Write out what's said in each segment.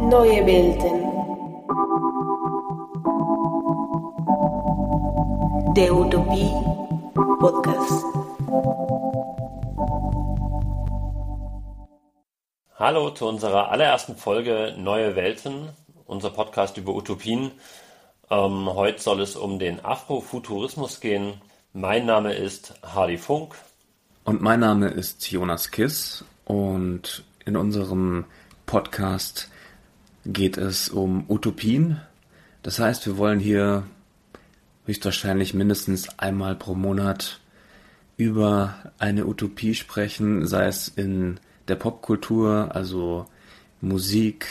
Neue Welten. Der Utopie Podcast. Hallo zu unserer allerersten Folge Neue Welten, unser Podcast über Utopien. Ähm, heute soll es um den Afrofuturismus gehen. Mein Name ist Hardy Funk. Und mein Name ist Jonas Kiss und in unserem Podcast geht es um Utopien. Das heißt, wir wollen hier höchstwahrscheinlich mindestens einmal pro Monat über eine Utopie sprechen, sei es in der Popkultur, also Musik,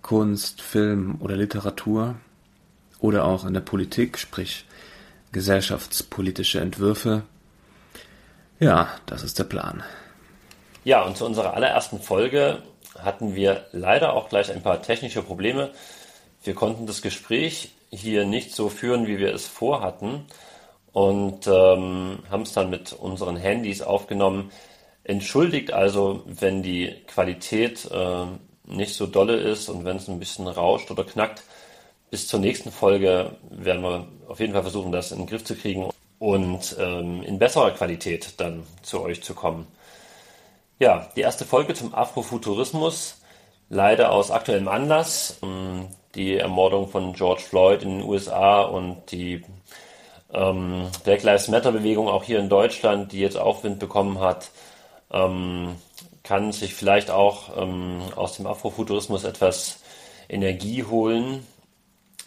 Kunst, Film oder Literatur, oder auch in der Politik, sprich gesellschaftspolitische Entwürfe. Ja, das ist der Plan. Ja, und zu unserer allerersten Folge hatten wir leider auch gleich ein paar technische Probleme. Wir konnten das Gespräch hier nicht so führen, wie wir es vorhatten und ähm, haben es dann mit unseren Handys aufgenommen. Entschuldigt also, wenn die Qualität äh, nicht so dolle ist und wenn es ein bisschen rauscht oder knackt. Bis zur nächsten Folge werden wir auf jeden Fall versuchen, das in den Griff zu kriegen und ähm, in besserer Qualität dann zu euch zu kommen. Ja, die erste Folge zum Afrofuturismus, leider aus aktuellem Anlass, ähm, die Ermordung von George Floyd in den USA und die ähm, Black Lives Matter Bewegung auch hier in Deutschland, die jetzt Aufwind bekommen hat, ähm, kann sich vielleicht auch ähm, aus dem Afrofuturismus etwas Energie holen.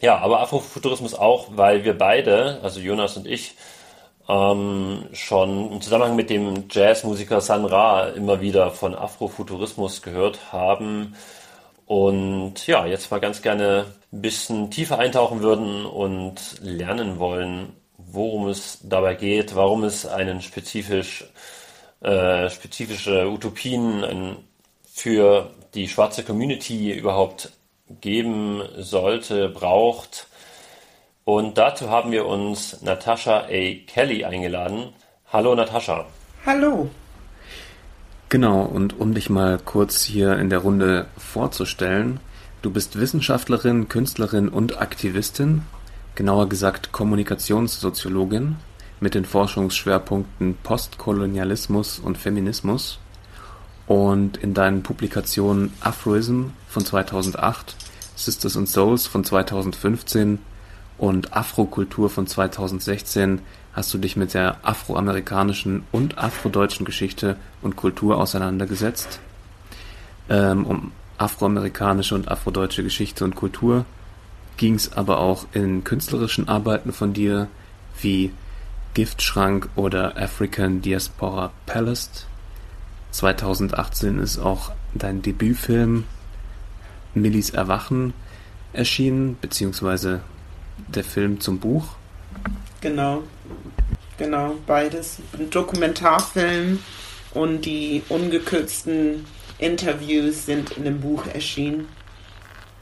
Ja, aber Afrofuturismus auch, weil wir beide, also Jonas und ich, ähm, schon im Zusammenhang mit dem Jazzmusiker San Ra immer wieder von Afrofuturismus gehört haben. Und ja, jetzt mal ganz gerne ein bisschen tiefer eintauchen würden und lernen wollen, worum es dabei geht, warum es einen spezifisch, äh, spezifische Utopien für die schwarze Community überhaupt geben sollte, braucht. Und dazu haben wir uns Natascha A. Kelly eingeladen. Hallo Natascha. Hallo. Genau, und um dich mal kurz hier in der Runde vorzustellen, du bist Wissenschaftlerin, Künstlerin und Aktivistin, genauer gesagt Kommunikationssoziologin mit den Forschungsschwerpunkten Postkolonialismus und Feminismus. Und in deinen Publikationen Afroism von 2008, Sisters and Souls von 2015 und Afrokultur von 2016 hast du dich mit der afroamerikanischen und afrodeutschen Geschichte und Kultur auseinandergesetzt. Ähm, um afroamerikanische und afrodeutsche Geschichte und Kultur ging es aber auch in künstlerischen Arbeiten von dir wie Giftschrank oder African Diaspora Palace 2018 ist auch dein Debütfilm Millis Erwachen erschienen, beziehungsweise der Film zum Buch. Genau, genau, beides. Ein Dokumentarfilm und die ungekürzten Interviews sind in dem Buch erschienen.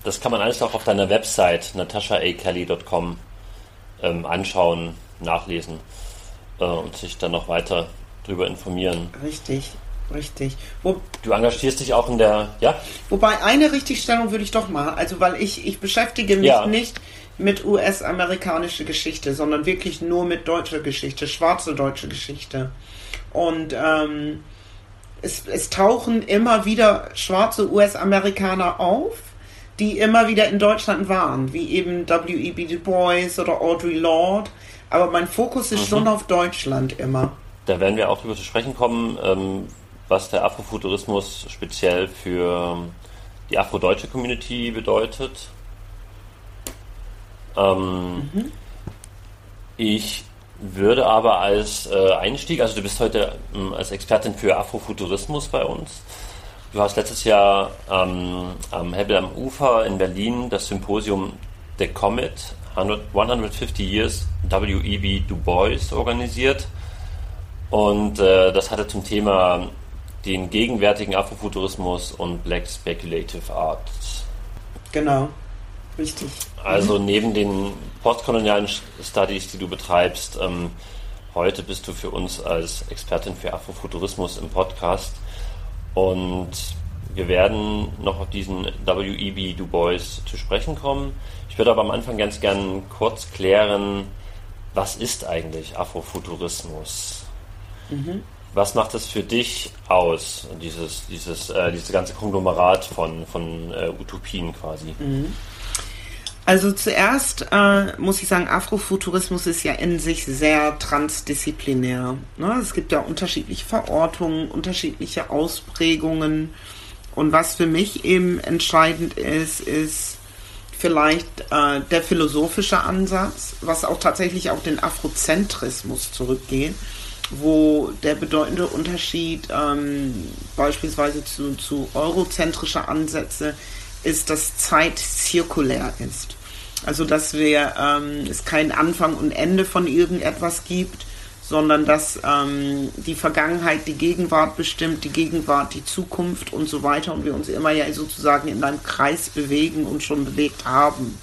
Das kann man alles auch auf deiner Website natashakelly.com ähm, anschauen, nachlesen äh, und sich dann noch weiter darüber informieren. Richtig. Richtig. Wo, du engagierst dich auch in der, ja? Wobei eine Richtigstellung würde ich doch machen. Also, weil ich, ich beschäftige mich ja. nicht mit US-amerikanischer Geschichte, sondern wirklich nur mit deutscher Geschichte, schwarze deutsche Geschichte. Und ähm, es, es tauchen immer wieder schwarze US-Amerikaner auf, die immer wieder in Deutschland waren, wie eben W.E.B. Du Bois oder Audre Lorde. Aber mein Fokus ist mhm. schon auf Deutschland immer. Da werden wir auch drüber zu sprechen kommen. Ähm, was der Afrofuturismus speziell für die afrodeutsche Community bedeutet. Ähm, mhm. Ich würde aber als äh, Einstieg, also du bist heute ähm, als Expertin für Afrofuturismus bei uns. Du hast letztes Jahr ähm, am Hebel am Ufer in Berlin das Symposium The Comet 100, 150 Years W.E.B. Du Bois organisiert. Und äh, das hatte zum Thema den gegenwärtigen Afrofuturismus und Black Speculative Arts. Genau, richtig. Also mhm. neben den postkolonialen Studies, die du betreibst, ähm, Heute bist du für uns als Expertin für Afrofuturismus im Podcast und wir werden noch auf diesen W.E.B. Du Bois zu sprechen kommen. Ich würde aber am Anfang ganz gern kurz klären, was ist eigentlich Afrofuturismus? Mhm. Was macht es für dich aus, dieses, dieses, äh, dieses ganze Konglomerat von, von äh, Utopien quasi? Mhm. Also zuerst äh, muss ich sagen, Afrofuturismus ist ja in sich sehr transdisziplinär. Ne? Es gibt ja unterschiedliche Verortungen, unterschiedliche Ausprägungen. Und was für mich eben entscheidend ist, ist vielleicht äh, der philosophische Ansatz, was auch tatsächlich auf den Afrozentrismus zurückgeht, wo der bedeutende Unterschied ähm, beispielsweise zu, zu eurozentrischer Ansätze ist, dass Zeit zirkulär ist. Also dass wir ähm, es keinen Anfang und Ende von irgendetwas gibt, sondern dass ähm, die Vergangenheit die Gegenwart bestimmt, die Gegenwart die Zukunft und so weiter und wir uns immer ja sozusagen in einem Kreis bewegen und schon bewegt haben.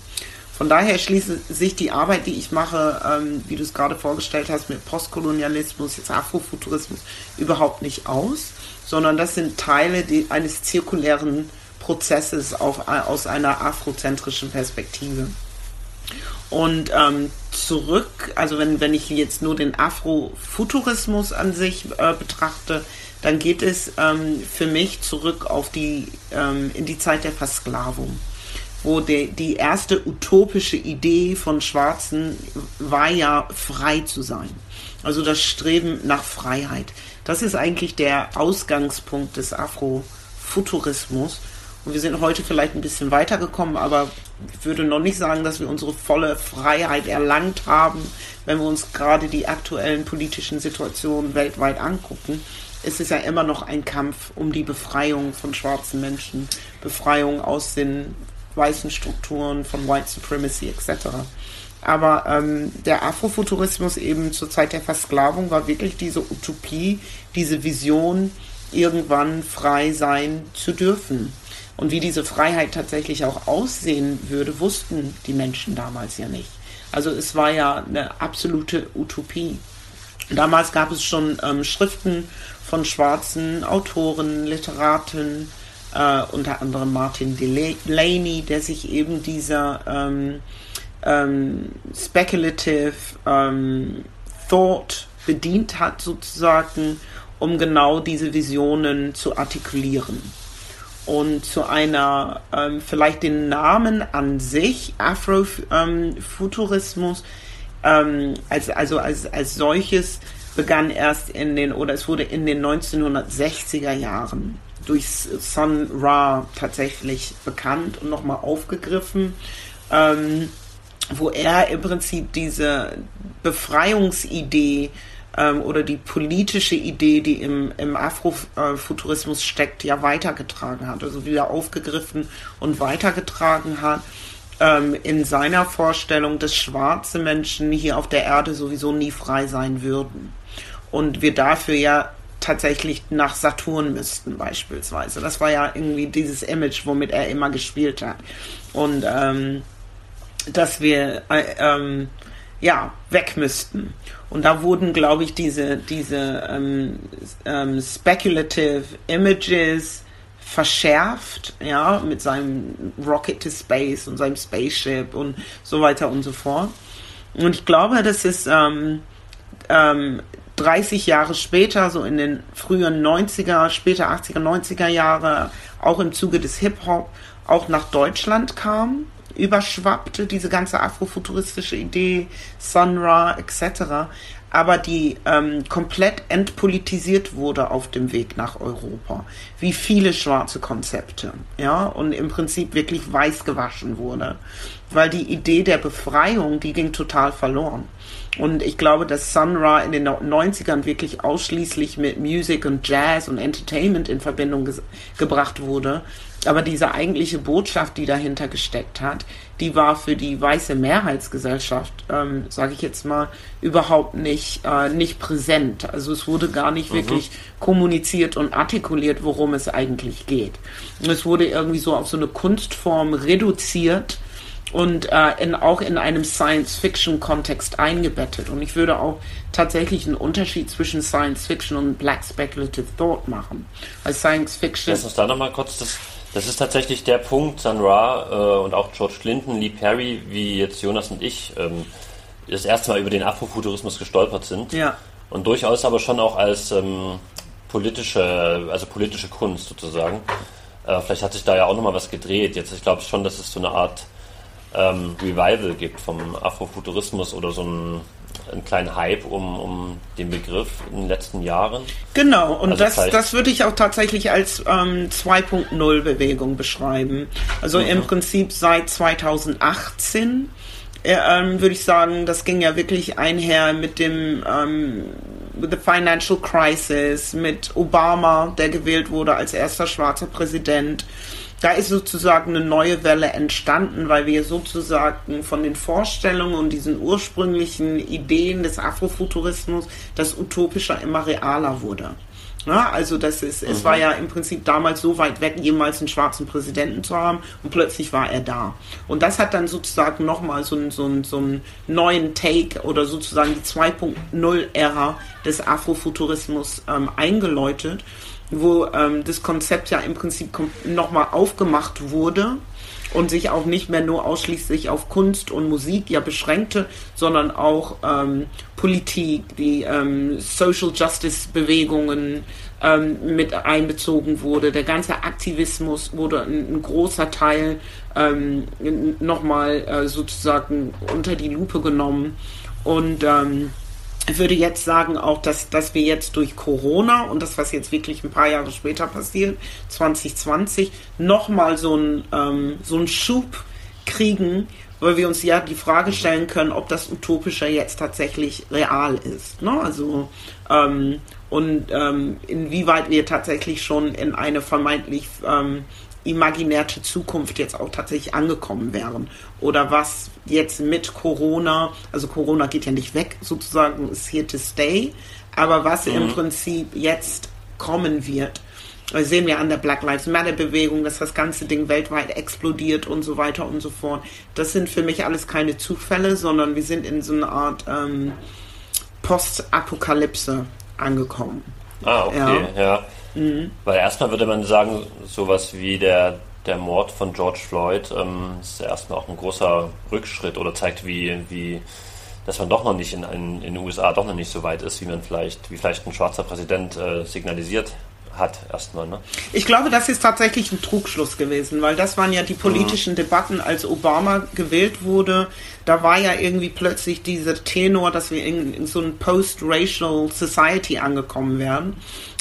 Von daher schließt sich die Arbeit, die ich mache, ähm, wie du es gerade vorgestellt hast, mit Postkolonialismus, jetzt Afrofuturismus, überhaupt nicht aus, sondern das sind Teile die, eines zirkulären Prozesses auf, aus einer afrozentrischen Perspektive. Und ähm, zurück, also wenn, wenn ich jetzt nur den Afrofuturismus an sich äh, betrachte, dann geht es ähm, für mich zurück auf die, ähm, in die Zeit der Versklavung, wo de, die erste utopische Idee von Schwarzen war ja frei zu sein. Also das Streben nach Freiheit. Das ist eigentlich der Ausgangspunkt des Afrofuturismus. Und wir sind heute vielleicht ein bisschen weitergekommen, aber ich würde noch nicht sagen, dass wir unsere volle Freiheit erlangt haben, wenn wir uns gerade die aktuellen politischen Situationen weltweit angucken. Es ist ja immer noch ein Kampf um die Befreiung von schwarzen Menschen, Befreiung aus den weißen Strukturen von White Supremacy etc. Aber ähm, der Afrofuturismus eben zur Zeit der Versklavung war wirklich diese Utopie, diese Vision, irgendwann frei sein zu dürfen. Und wie diese Freiheit tatsächlich auch aussehen würde, wussten die Menschen damals ja nicht. Also es war ja eine absolute Utopie. Damals gab es schon ähm, Schriften von schwarzen Autoren, Literaten, äh, unter anderem Martin Delaney, der sich eben dieser ähm, ähm, speculative ähm, thought bedient hat, sozusagen, um genau diese Visionen zu artikulieren und zu einer, ähm, vielleicht den Namen an sich, Afrofuturismus, ähm, als, also als, als solches begann erst in den, oder es wurde in den 1960er Jahren durch Sun Ra tatsächlich bekannt und nochmal aufgegriffen, ähm, wo er im Prinzip diese Befreiungsidee ähm, oder die politische Idee, die im, im Afrofuturismus steckt, ja weitergetragen hat, also wieder aufgegriffen und weitergetragen hat. Ähm, in seiner Vorstellung, dass schwarze Menschen hier auf der Erde sowieso nie frei sein würden. Und wir dafür ja tatsächlich nach Saturn müssten beispielsweise. Das war ja irgendwie dieses Image, womit er immer gespielt hat. Und ähm, dass wir äh, ähm, ja weg müssten. Und da wurden, glaube ich, diese, diese ähm, ähm, speculative Images verschärft, ja, mit seinem Rocket to Space und seinem Spaceship und so weiter und so fort. Und ich glaube, das ist ähm, ähm, 30 Jahre später, so in den frühen 90er, später 80er, 90er Jahre, auch im Zuge des Hip-Hop, auch nach Deutschland kam überschwappte, diese ganze afrofuturistische Idee, Sunra etc., aber die ähm, komplett entpolitisiert wurde auf dem Weg nach Europa. Wie viele schwarze Konzepte, ja, und im Prinzip wirklich weiß gewaschen wurde. Weil die Idee der Befreiung, die ging total verloren. Und ich glaube, dass Sun Ra in den 90ern wirklich ausschließlich mit Music und Jazz und Entertainment in Verbindung gebracht wurde aber diese eigentliche Botschaft, die dahinter gesteckt hat, die war für die weiße Mehrheitsgesellschaft, ähm, sage ich jetzt mal, überhaupt nicht, äh, nicht präsent. Also es wurde gar nicht mhm. wirklich kommuniziert und artikuliert, worum es eigentlich geht. Und es wurde irgendwie so auf so eine Kunstform reduziert und äh, in, auch in einem Science-Fiction-Kontext eingebettet. Und ich würde auch tatsächlich einen Unterschied zwischen Science-Fiction und Black Speculative Thought machen. Weil Science-Fiction... Lass uns da nochmal kurz das... Das ist tatsächlich der Punkt, Sun Ra äh, und auch George Clinton, Lee Perry, wie jetzt Jonas und ich ähm, das erste Mal über den Afrofuturismus gestolpert sind. Ja. Und durchaus aber schon auch als ähm, politische, also politische Kunst sozusagen. Äh, vielleicht hat sich da ja auch nochmal was gedreht. Jetzt, ich glaube schon, dass es so eine Art ähm, Revival gibt vom Afrofuturismus oder so ein einen kleinen Hype um, um den Begriff in den letzten Jahren. Genau, und also das, das würde ich auch tatsächlich als ähm, 2.0 Bewegung beschreiben. Also mhm. im Prinzip seit 2018 äh, ähm, würde ich sagen, das ging ja wirklich einher mit dem ähm, with the Financial Crisis, mit Obama, der gewählt wurde als erster schwarzer Präsident da ist sozusagen eine neue Welle entstanden, weil wir sozusagen von den Vorstellungen und diesen ursprünglichen Ideen des Afrofuturismus das Utopische immer realer wurde. Ja, also das ist, mhm. es war ja im Prinzip damals so weit weg, jemals einen schwarzen Präsidenten zu haben und plötzlich war er da. Und das hat dann sozusagen nochmal so, einen, so, einen, so einen neuen Take oder sozusagen die 2.0-Ära des Afrofuturismus ähm, eingeläutet wo ähm, das Konzept ja im Prinzip nochmal aufgemacht wurde und sich auch nicht mehr nur ausschließlich auf Kunst und Musik ja beschränkte, sondern auch ähm, Politik, die ähm, Social Justice Bewegungen ähm, mit einbezogen wurde. Der ganze Aktivismus wurde ein, ein großer Teil ähm, nochmal äh, sozusagen unter die Lupe genommen und ähm, würde jetzt sagen auch, dass, dass wir jetzt durch Corona und das, was jetzt wirklich ein paar Jahre später passiert, 2020, nochmal so einen ähm, so einen Schub kriegen, weil wir uns ja die Frage stellen können, ob das Utopische jetzt tatsächlich real ist. Ne? Also ähm, und ähm, inwieweit wir tatsächlich schon in eine vermeintlich ähm, imaginäre Zukunft jetzt auch tatsächlich angekommen wären. Oder was jetzt mit Corona, also Corona geht ja nicht weg, sozusagen ist here to stay, aber was mhm. im Prinzip jetzt kommen wird. Das sehen wir an der Black Lives Matter Bewegung, dass das ganze Ding weltweit explodiert und so weiter und so fort. Das sind für mich alles keine Zufälle, sondern wir sind in so einer Art ähm, Postapokalypse angekommen. Ah, okay, ja. ja. Mhm. Weil erstmal würde man sagen, sowas wie der, der Mord von George Floyd ähm, ist erstmal auch ein großer Rückschritt oder zeigt, wie, wie dass man doch noch nicht in, in, in den USA doch noch nicht so weit ist, wie man vielleicht, wie vielleicht ein schwarzer Präsident äh, signalisiert hat erstmal. Ne? Ich glaube, das ist tatsächlich ein Trugschluss gewesen, weil das waren ja die politischen mhm. Debatten, als Obama gewählt wurde. Da war ja irgendwie plötzlich dieser Tenor, dass wir in, in so ein Post-Racial Society angekommen wären.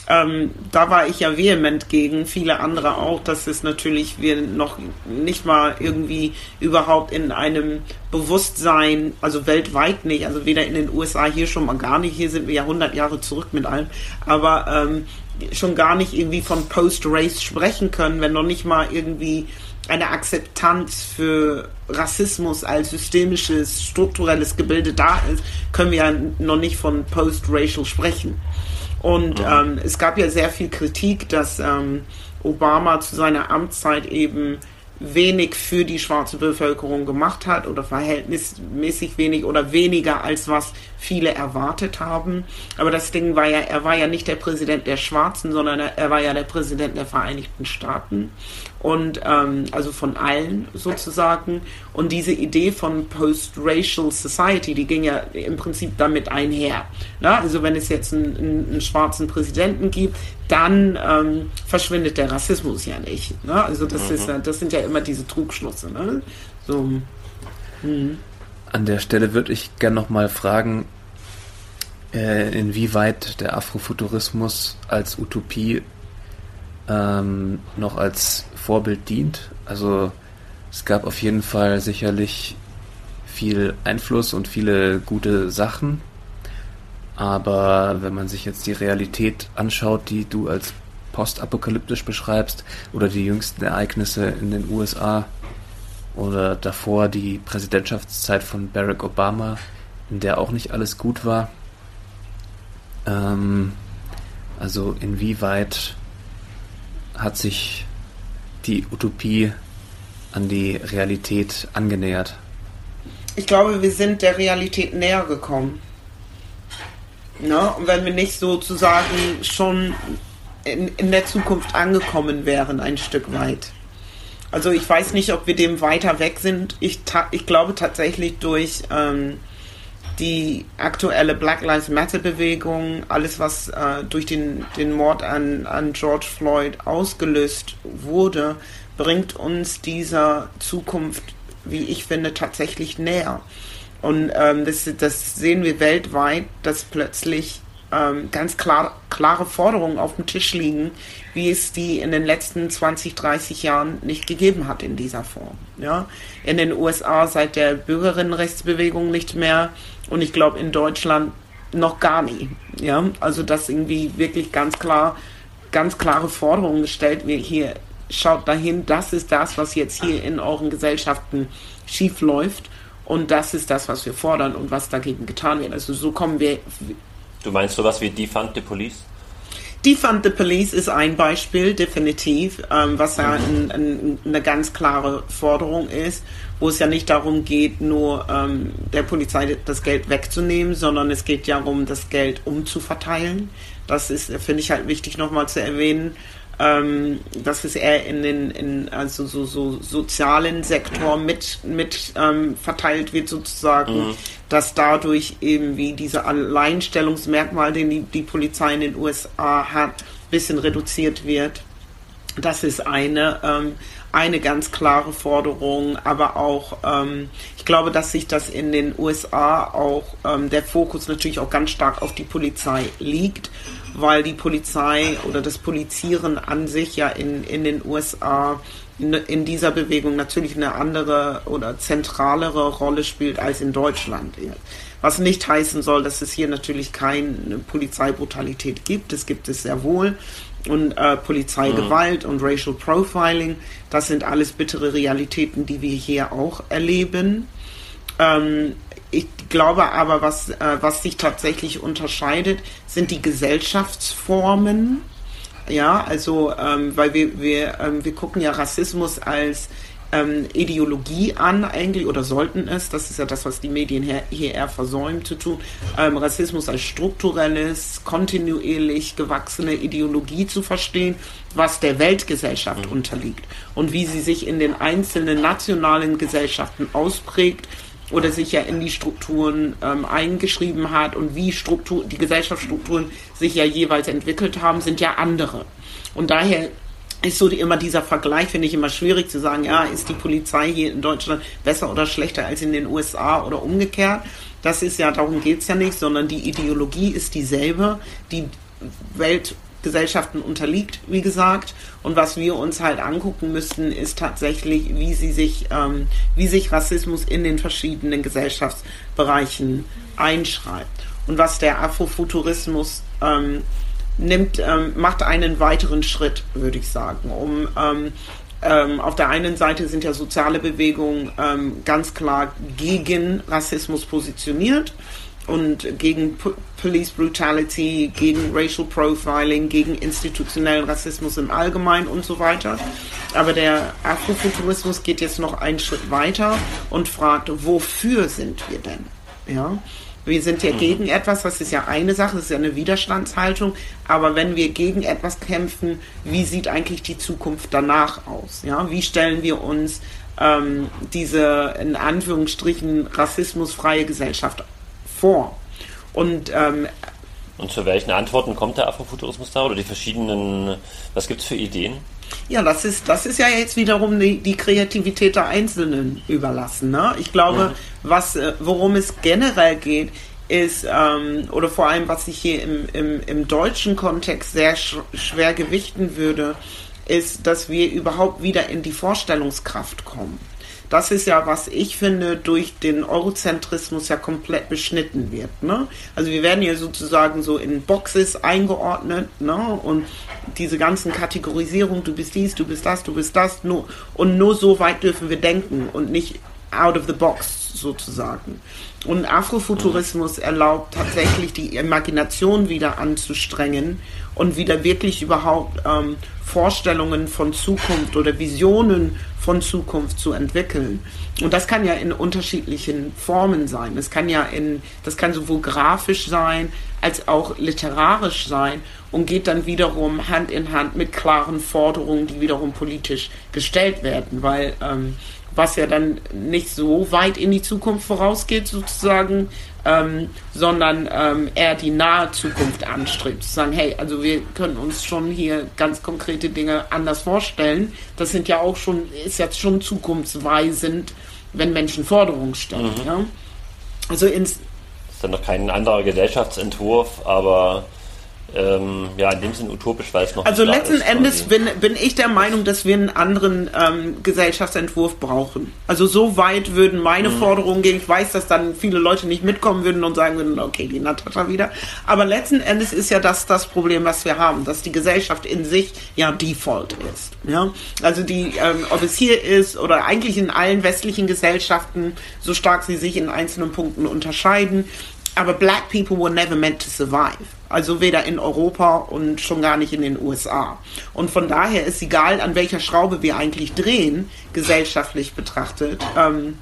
Ähm, da war ich ja vehement gegen, viele andere auch, dass es natürlich wir noch nicht mal irgendwie überhaupt in einem Bewusstsein, also weltweit nicht, also weder in den USA hier schon mal gar nicht, hier sind wir ja 100 Jahre zurück mit allem, aber ähm, schon gar nicht irgendwie von Post-Race sprechen können, wenn noch nicht mal irgendwie eine Akzeptanz für Rassismus als systemisches, strukturelles Gebilde da ist, können wir ja noch nicht von Post-Racial sprechen. Und mhm. ähm, es gab ja sehr viel Kritik, dass ähm, Obama zu seiner Amtszeit eben wenig für die schwarze Bevölkerung gemacht hat oder verhältnismäßig wenig oder weniger als was viele erwartet haben. Aber das Ding war ja, er war ja nicht der Präsident der Schwarzen, sondern er, er war ja der Präsident der Vereinigten Staaten und ähm, also von allen sozusagen. Und diese Idee von Post-Racial Society, die ging ja im Prinzip damit einher. Na, also wenn es jetzt einen, einen, einen schwarzen Präsidenten gibt, dann ähm, verschwindet der Rassismus ja nicht. Ne? Also das mhm. ist das sind ja immer diese Trugschlüsse. Ne? So. Mhm. An der Stelle würde ich gerne nochmal fragen, äh, inwieweit der Afrofuturismus als Utopie ähm, noch als Vorbild dient. Also es gab auf jeden Fall sicherlich viel Einfluss und viele gute Sachen. Aber wenn man sich jetzt die Realität anschaut, die du als postapokalyptisch beschreibst, oder die jüngsten Ereignisse in den USA oder davor die Präsidentschaftszeit von Barack Obama, in der auch nicht alles gut war. Ähm, also inwieweit hat sich die Utopie an die Realität angenähert? Ich glaube, wir sind der Realität näher gekommen. Ne? Und wenn wir nicht sozusagen schon in, in der Zukunft angekommen wären, ein Stück weit. Also ich weiß nicht, ob wir dem weiter weg sind. Ich, ich glaube tatsächlich durch ähm, die aktuelle Black Lives Matter Bewegung, alles was äh, durch den, den Mord an, an George Floyd ausgelöst wurde, bringt uns dieser Zukunft, wie ich finde, tatsächlich näher. Und ähm, das, das sehen wir weltweit, dass plötzlich ähm, ganz klar, klare Forderungen auf dem Tisch liegen, wie es die in den letzten 20, 30 Jahren nicht gegeben hat in dieser Form. Ja? In den USA seit der Bürgerinnenrechtsbewegung nicht mehr und ich glaube in Deutschland noch gar nie. Ja? Also dass irgendwie wirklich ganz klar, ganz klare Forderungen gestellt wird, hier schaut dahin, das ist das, was jetzt hier in euren Gesellschaften schief läuft. Und das ist das, was wir fordern und was dagegen getan wird. Also so kommen wir Du meinst sowas wie Defund the Police? Defund the Police ist ein Beispiel, definitiv, ähm, was ja ein, ein, eine ganz klare Forderung ist, wo es ja nicht darum geht, nur ähm, der Polizei das Geld wegzunehmen, sondern es geht ja darum, das Geld umzuverteilen. Das ist, finde ich halt wichtig nochmal zu erwähnen ähm, dass es eher in den in, also so, so sozialen Sektor mit, mit ähm, verteilt wird sozusagen, mhm. dass dadurch eben wie diese Alleinstellungsmerkmal, den die, die Polizei in den USA hat, bisschen reduziert wird. Das ist eine, ähm, eine ganz klare Forderung, aber auch, ähm, ich glaube, dass sich das in den USA auch, ähm, der Fokus natürlich auch ganz stark auf die Polizei liegt weil die Polizei oder das Polizieren an sich ja in, in den USA in, in dieser Bewegung natürlich eine andere oder zentralere Rolle spielt als in Deutschland. Was nicht heißen soll, dass es hier natürlich keine Polizeibrutalität gibt. Es gibt es sehr wohl. Und äh, Polizeigewalt mhm. und Racial Profiling, das sind alles bittere Realitäten, die wir hier auch erleben. Ähm, ich glaube aber, was, äh, was sich tatsächlich unterscheidet, sind die Gesellschaftsformen. Ja, also, ähm, weil wir, wir, ähm, wir gucken ja Rassismus als ähm, Ideologie an, eigentlich, oder sollten es, das ist ja das, was die Medien hier, hier eher versäumen zu tun, ähm, Rassismus als strukturelles, kontinuierlich gewachsene Ideologie zu verstehen, was der Weltgesellschaft mhm. unterliegt und wie sie sich in den einzelnen nationalen Gesellschaften ausprägt oder sich ja in die Strukturen ähm, eingeschrieben hat und wie Struktur, die Gesellschaftsstrukturen sich ja jeweils entwickelt haben, sind ja andere. Und daher ist so die, immer dieser Vergleich, finde ich immer schwierig zu sagen, ja, ist die Polizei hier in Deutschland besser oder schlechter als in den USA oder umgekehrt. Das ist ja, darum geht es ja nicht, sondern die Ideologie ist dieselbe. Die Welt Gesellschaften unterliegt, wie gesagt. Und was wir uns halt angucken müssten, ist tatsächlich, wie sie sich, ähm, wie sich Rassismus in den verschiedenen Gesellschaftsbereichen einschreibt. Und was der Afrofuturismus ähm, nimmt, ähm, macht einen weiteren Schritt, würde ich sagen, um ähm, ähm, auf der einen Seite sind ja soziale Bewegungen ähm, ganz klar gegen Rassismus positioniert und gegen P Police Brutality, gegen Racial Profiling, gegen institutionellen Rassismus im Allgemeinen und so weiter. Aber der Afrofuturismus geht jetzt noch einen Schritt weiter und fragt, wofür sind wir denn? Ja. Wir sind ja mhm. gegen etwas, was ist ja eine Sache, das ist ja eine Widerstandshaltung, aber wenn wir gegen etwas kämpfen, wie sieht eigentlich die Zukunft danach aus? Ja, wie stellen wir uns ähm, diese in Anführungsstrichen rassismusfreie Gesellschaft vor. Und, ähm, und zu welchen Antworten kommt der Afrofuturismus da oder die verschiedenen, was gibt es für Ideen? Ja, das ist, das ist ja jetzt wiederum die, die Kreativität der Einzelnen überlassen. Ne? Ich glaube, mhm. was, äh, worum es generell geht, ist, ähm, oder vor allem, was ich hier im, im, im deutschen Kontext sehr sch schwer gewichten würde, ist, dass wir überhaupt wieder in die Vorstellungskraft kommen das ist ja, was ich finde, durch den Eurozentrismus ja komplett beschnitten wird. Ne? Also wir werden ja sozusagen so in Boxes eingeordnet ne? und diese ganzen Kategorisierungen, du bist dies, du bist das, du bist das, nur, und nur so weit dürfen wir denken und nicht out of the box sozusagen. Und Afrofuturismus erlaubt tatsächlich die Imagination wieder anzustrengen und wieder wirklich überhaupt ähm, Vorstellungen von Zukunft oder Visionen von Zukunft zu entwickeln. Und das kann ja in unterschiedlichen Formen sein. Das kann ja in, das kann sowohl grafisch sein als auch literarisch sein und geht dann wiederum Hand in Hand mit klaren Forderungen, die wiederum politisch gestellt werden, weil ähm, was ja dann nicht so weit in die Zukunft vorausgeht sozusagen, ähm, sondern ähm, eher die nahe Zukunft anstrebt. Zu sagen, hey, also wir können uns schon hier ganz konkrete Dinge anders vorstellen. Das sind ja auch schon, ist jetzt schon zukunftsweisend, wenn Menschen Forderungen stellen. Mhm. Ja? Also ins. Das ist dann noch kein anderer Gesellschaftsentwurf, aber ähm, ja, in dem Sinn utopisch, weil es noch. Also letzten ist, Endes bin, bin ich der Meinung, dass wir einen anderen ähm, Gesellschaftsentwurf brauchen. Also so weit würden meine mhm. Forderungen gehen. Ich weiß, dass dann viele Leute nicht mitkommen würden und sagen würden, okay, die Natascha wieder. Aber letzten Endes ist ja das das Problem, was wir haben, dass die Gesellschaft in sich ja Default ist. Ja? Also die, ähm, ob es hier ist oder eigentlich in allen westlichen Gesellschaften, so stark sie sich in einzelnen Punkten unterscheiden, aber Black people were never meant to survive. Also weder in Europa und schon gar nicht in den USA. Und von daher ist egal, an welcher Schraube wir eigentlich drehen, gesellschaftlich betrachtet, ähm,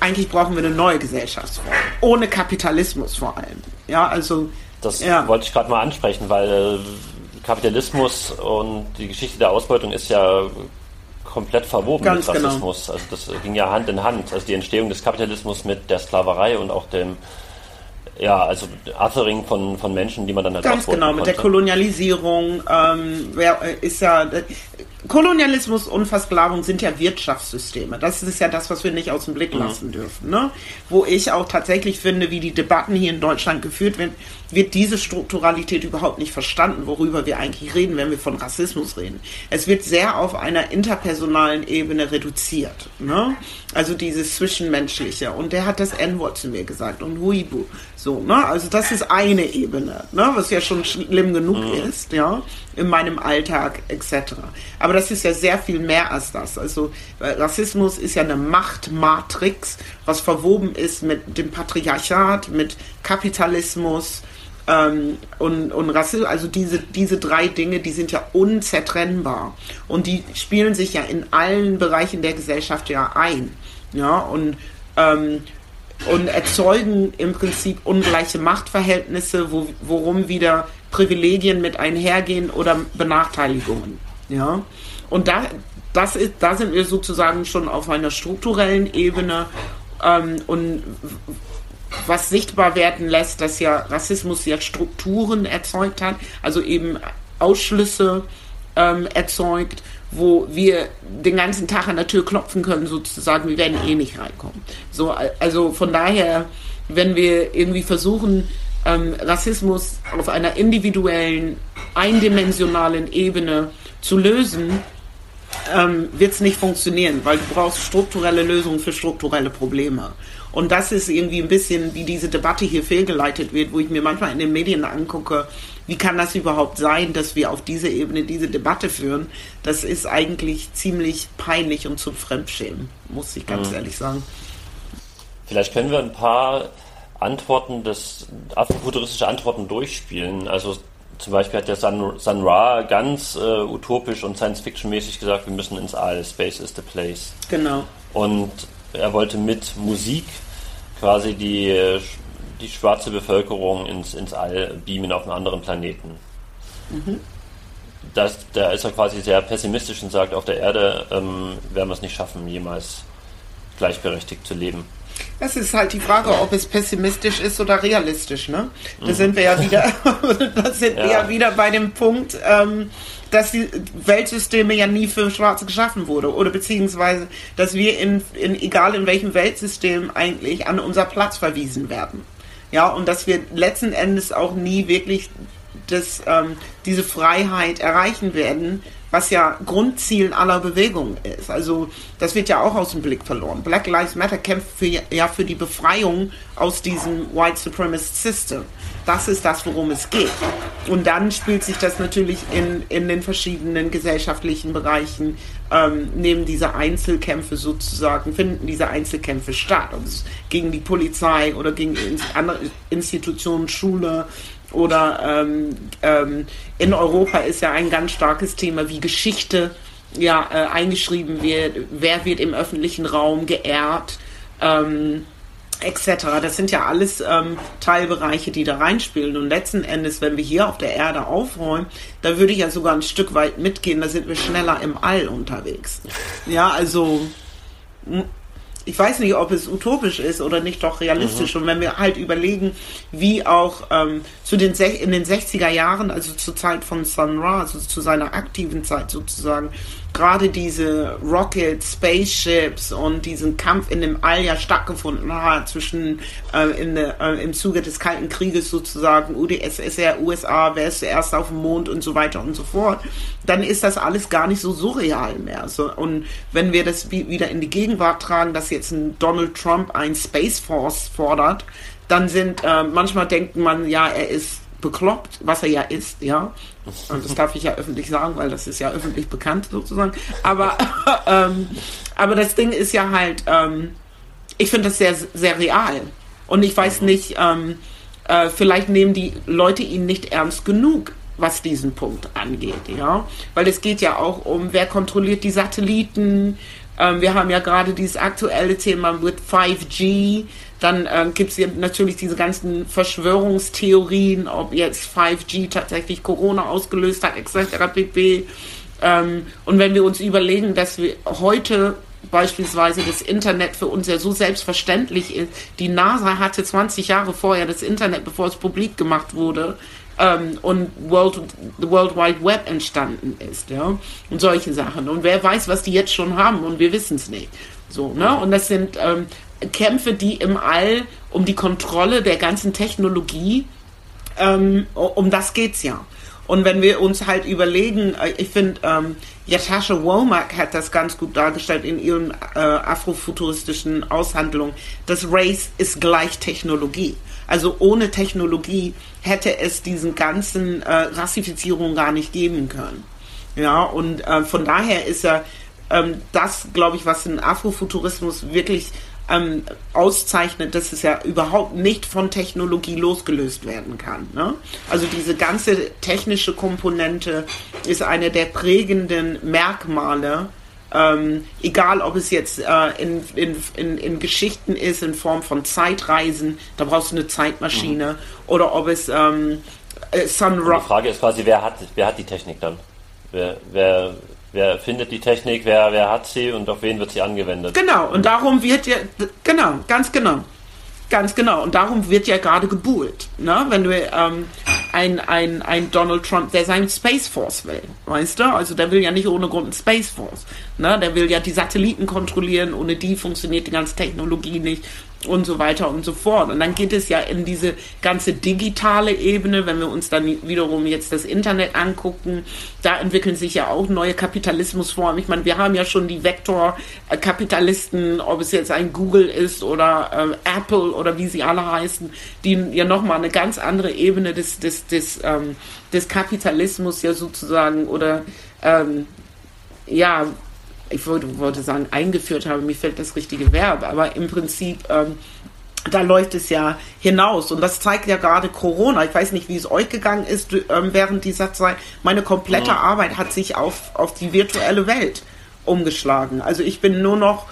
eigentlich brauchen wir eine neue Gesellschaftsform. Ohne Kapitalismus vor allem. Ja, also. Das ja. wollte ich gerade mal ansprechen, weil äh, Kapitalismus und die Geschichte der Ausbeutung ist ja komplett verwoben Ganz mit genau. Rassismus. Genau. Also das ging ja Hand in Hand. Also die Entstehung des Kapitalismus mit der Sklaverei und auch dem ja, also Othering von, von Menschen, die man dann halt Ganz genau, mit konnte. der Kolonialisierung ähm, äh, ist ja äh, Kolonialismus und Versklavung sind ja Wirtschaftssysteme. Das ist ja das, was wir nicht aus dem Blick mhm. lassen mhm. dürfen. Ne? Wo ich auch tatsächlich finde, wie die Debatten hier in Deutschland geführt werden, wird diese Strukturalität überhaupt nicht verstanden, worüber wir eigentlich reden, wenn wir von Rassismus reden. Es wird sehr auf einer interpersonalen Ebene reduziert. Ne? Also dieses Zwischenmenschliche. Und der hat das N-Wort zu mir gesagt und Huibu. So, ne? Also das ist eine Ebene, ne? was ja schon schlimm genug mhm. ist, ja, in meinem Alltag etc. Aber das ist ja sehr viel mehr als das. Also Rassismus ist ja eine Machtmatrix, was verwoben ist mit dem Patriarchat, mit Kapitalismus, ähm, und, und Rassismus, also diese, diese drei Dinge, die sind ja unzertrennbar. Und die spielen sich ja in allen Bereichen der Gesellschaft ja ein. Ja, und ähm, und erzeugen im Prinzip ungleiche Machtverhältnisse, wo, worum wieder Privilegien mit einhergehen oder Benachteiligungen. Ja? Und da, das ist, da sind wir sozusagen schon auf einer strukturellen Ebene ähm, und was sichtbar werden lässt, dass ja Rassismus ja Strukturen erzeugt hat, also eben Ausschlüsse ähm, erzeugt wo wir den ganzen Tag an der Tür klopfen können, sozusagen, wir werden eh nicht reinkommen. So, also von daher, wenn wir irgendwie versuchen, ähm, Rassismus auf einer individuellen, eindimensionalen Ebene zu lösen, ähm, wird es nicht funktionieren, weil du brauchst strukturelle Lösungen für strukturelle Probleme. Und das ist irgendwie ein bisschen, wie diese Debatte hier fehlgeleitet wird, wo ich mir manchmal in den Medien angucke, wie kann das überhaupt sein, dass wir auf dieser Ebene diese Debatte führen? Das ist eigentlich ziemlich peinlich und zum Fremdschämen, muss ich ganz mhm. ehrlich sagen. Vielleicht können wir ein paar Antworten des afrofuturistische Antworten durchspielen. Also zum Beispiel hat der Sun, Sun Ra ganz äh, utopisch und Science-Fiction-mäßig gesagt, wir müssen ins All, Space is the place. Genau. Und er wollte mit Musik quasi die äh, die schwarze Bevölkerung ins, ins All beamen auf einen anderen Planeten. Mhm. Das, da ist er quasi sehr pessimistisch und sagt, auf der Erde ähm, werden wir es nicht schaffen, jemals gleichberechtigt zu leben. Das ist halt die Frage, ob es pessimistisch ist oder realistisch, ne? Da mhm. sind wir ja wieder, da sind ja. wir ja wieder bei dem Punkt, ähm, dass die Weltsysteme ja nie für Schwarze geschaffen wurde oder beziehungsweise, dass wir in, in egal in welchem Weltsystem eigentlich an unser Platz verwiesen werden. Ja, und dass wir letzten Endes auch nie wirklich das, ähm, diese Freiheit erreichen werden, was ja Grundziel aller Bewegungen ist. Also das wird ja auch aus dem Blick verloren. Black Lives Matter kämpft für, ja für die Befreiung aus diesem White Supremacist System. Das ist das, worum es geht. Und dann spielt sich das natürlich in, in den verschiedenen gesellschaftlichen Bereichen, ähm, nehmen diese Einzelkämpfe sozusagen, finden diese Einzelkämpfe statt. Ob es gegen die Polizei oder gegen andere Institutionen, Schule oder ähm, ähm, in Europa ist ja ein ganz starkes Thema wie Geschichte ja, äh, eingeschrieben wird, wer wird im öffentlichen Raum geehrt. Ähm, etc. Das sind ja alles ähm, Teilbereiche, die da reinspielen. Und letzten Endes, wenn wir hier auf der Erde aufräumen, da würde ich ja sogar ein Stück weit mitgehen, da sind wir schneller im All unterwegs. Ja, also ich weiß nicht, ob es utopisch ist oder nicht doch realistisch. Mhm. Und wenn wir halt überlegen, wie auch ähm, zu den in den 60er Jahren, also zur Zeit von Sun Ra, also zu seiner aktiven Zeit sozusagen, gerade diese Rockets, Spaceships und diesen Kampf in dem All ja stattgefunden hat zwischen äh, in äh, im Zuge des Kalten Krieges sozusagen UdSSR, USA, wer ist zuerst auf dem Mond und so weiter und so fort, dann ist das alles gar nicht so surreal mehr. So, und wenn wir das wieder in die Gegenwart tragen, dass jetzt ein Donald Trump ein Space Force fordert, dann sind äh, manchmal denkt man, ja, er ist bekloppt, was er ja ist, ja. Und das darf ich ja öffentlich sagen, weil das ist ja öffentlich bekannt sozusagen. Aber, ähm, aber das Ding ist ja halt, ähm, ich finde das sehr, sehr real. Und ich weiß nicht, ähm, äh, vielleicht nehmen die Leute ihn nicht ernst genug, was diesen Punkt angeht, ja. Weil es geht ja auch um, wer kontrolliert die Satelliten. Ähm, wir haben ja gerade dieses aktuelle Thema mit 5G dann äh, gibt es natürlich diese ganzen Verschwörungstheorien, ob jetzt 5G tatsächlich Corona ausgelöst hat, etc. pp. Ähm, und wenn wir uns überlegen, dass wir heute beispielsweise das Internet für uns ja so selbstverständlich ist. Die NASA hatte 20 Jahre vorher das Internet, bevor es publik gemacht wurde, ähm, und World, the World Wide Web entstanden ist, ja, und solche Sachen. Und wer weiß, was die jetzt schon haben und wir wissen es nicht. So, ne? Und das sind ähm, Kämpfe, die im All um die Kontrolle der ganzen Technologie, ähm, um das geht's ja. Und wenn wir uns halt überlegen, äh, ich finde, ähm, Yatasha Womack hat das ganz gut dargestellt in ihren äh, afrofuturistischen Aushandlungen. Das Race ist gleich Technologie. Also ohne Technologie hätte es diesen ganzen äh, Rassifizierung gar nicht geben können. Ja, und äh, von daher ist ja ähm, das, glaube ich, was den Afrofuturismus wirklich ähm, auszeichnet, dass es ja überhaupt nicht von Technologie losgelöst werden kann. Ne? Also diese ganze technische Komponente ist eine der prägenden Merkmale ähm, egal, ob es jetzt äh, in, in, in, in, Geschichten ist, in Form von Zeitreisen, da brauchst du eine Zeitmaschine, mhm. oder ob es ähm, äh, Sunrock. Die Frage ist quasi, wer hat, wer hat die Technik dann? Wer, wer, Wer findet die Technik, wer, wer hat sie und auf wen wird sie angewendet? Genau, und darum wird ja, genau, ganz genau. Ganz genau. Und darum wird ja gerade gebuhlt. Ne? Wenn du ähm, ein, ein, ein Donald Trump, der seinen Space Force will, weißt du? Also der will ja nicht ohne Grund einen Space Force. Ne? Der will ja die Satelliten kontrollieren, ohne die funktioniert die ganze Technologie nicht und so weiter und so fort. Und dann geht es ja in diese ganze digitale Ebene, wenn wir uns dann wiederum jetzt das Internet angucken, da entwickeln sich ja auch neue Kapitalismusformen. Ich meine, wir haben ja schon die Vektorkapitalisten, ob es jetzt ein Google ist oder äh, Apple oder wie sie alle heißen, die ja nochmal eine ganz andere Ebene des, des, des, ähm, des Kapitalismus ja sozusagen oder ähm, ja, ich wollte, wollte sagen, eingeführt habe, mir fällt das richtige Verb, aber im Prinzip, ähm, da läuft es ja hinaus. Und das zeigt ja gerade Corona. Ich weiß nicht, wie es euch gegangen ist ähm, während dieser Zeit. Meine komplette ja. Arbeit hat sich auf, auf die virtuelle Welt umgeschlagen. Also ich bin nur noch,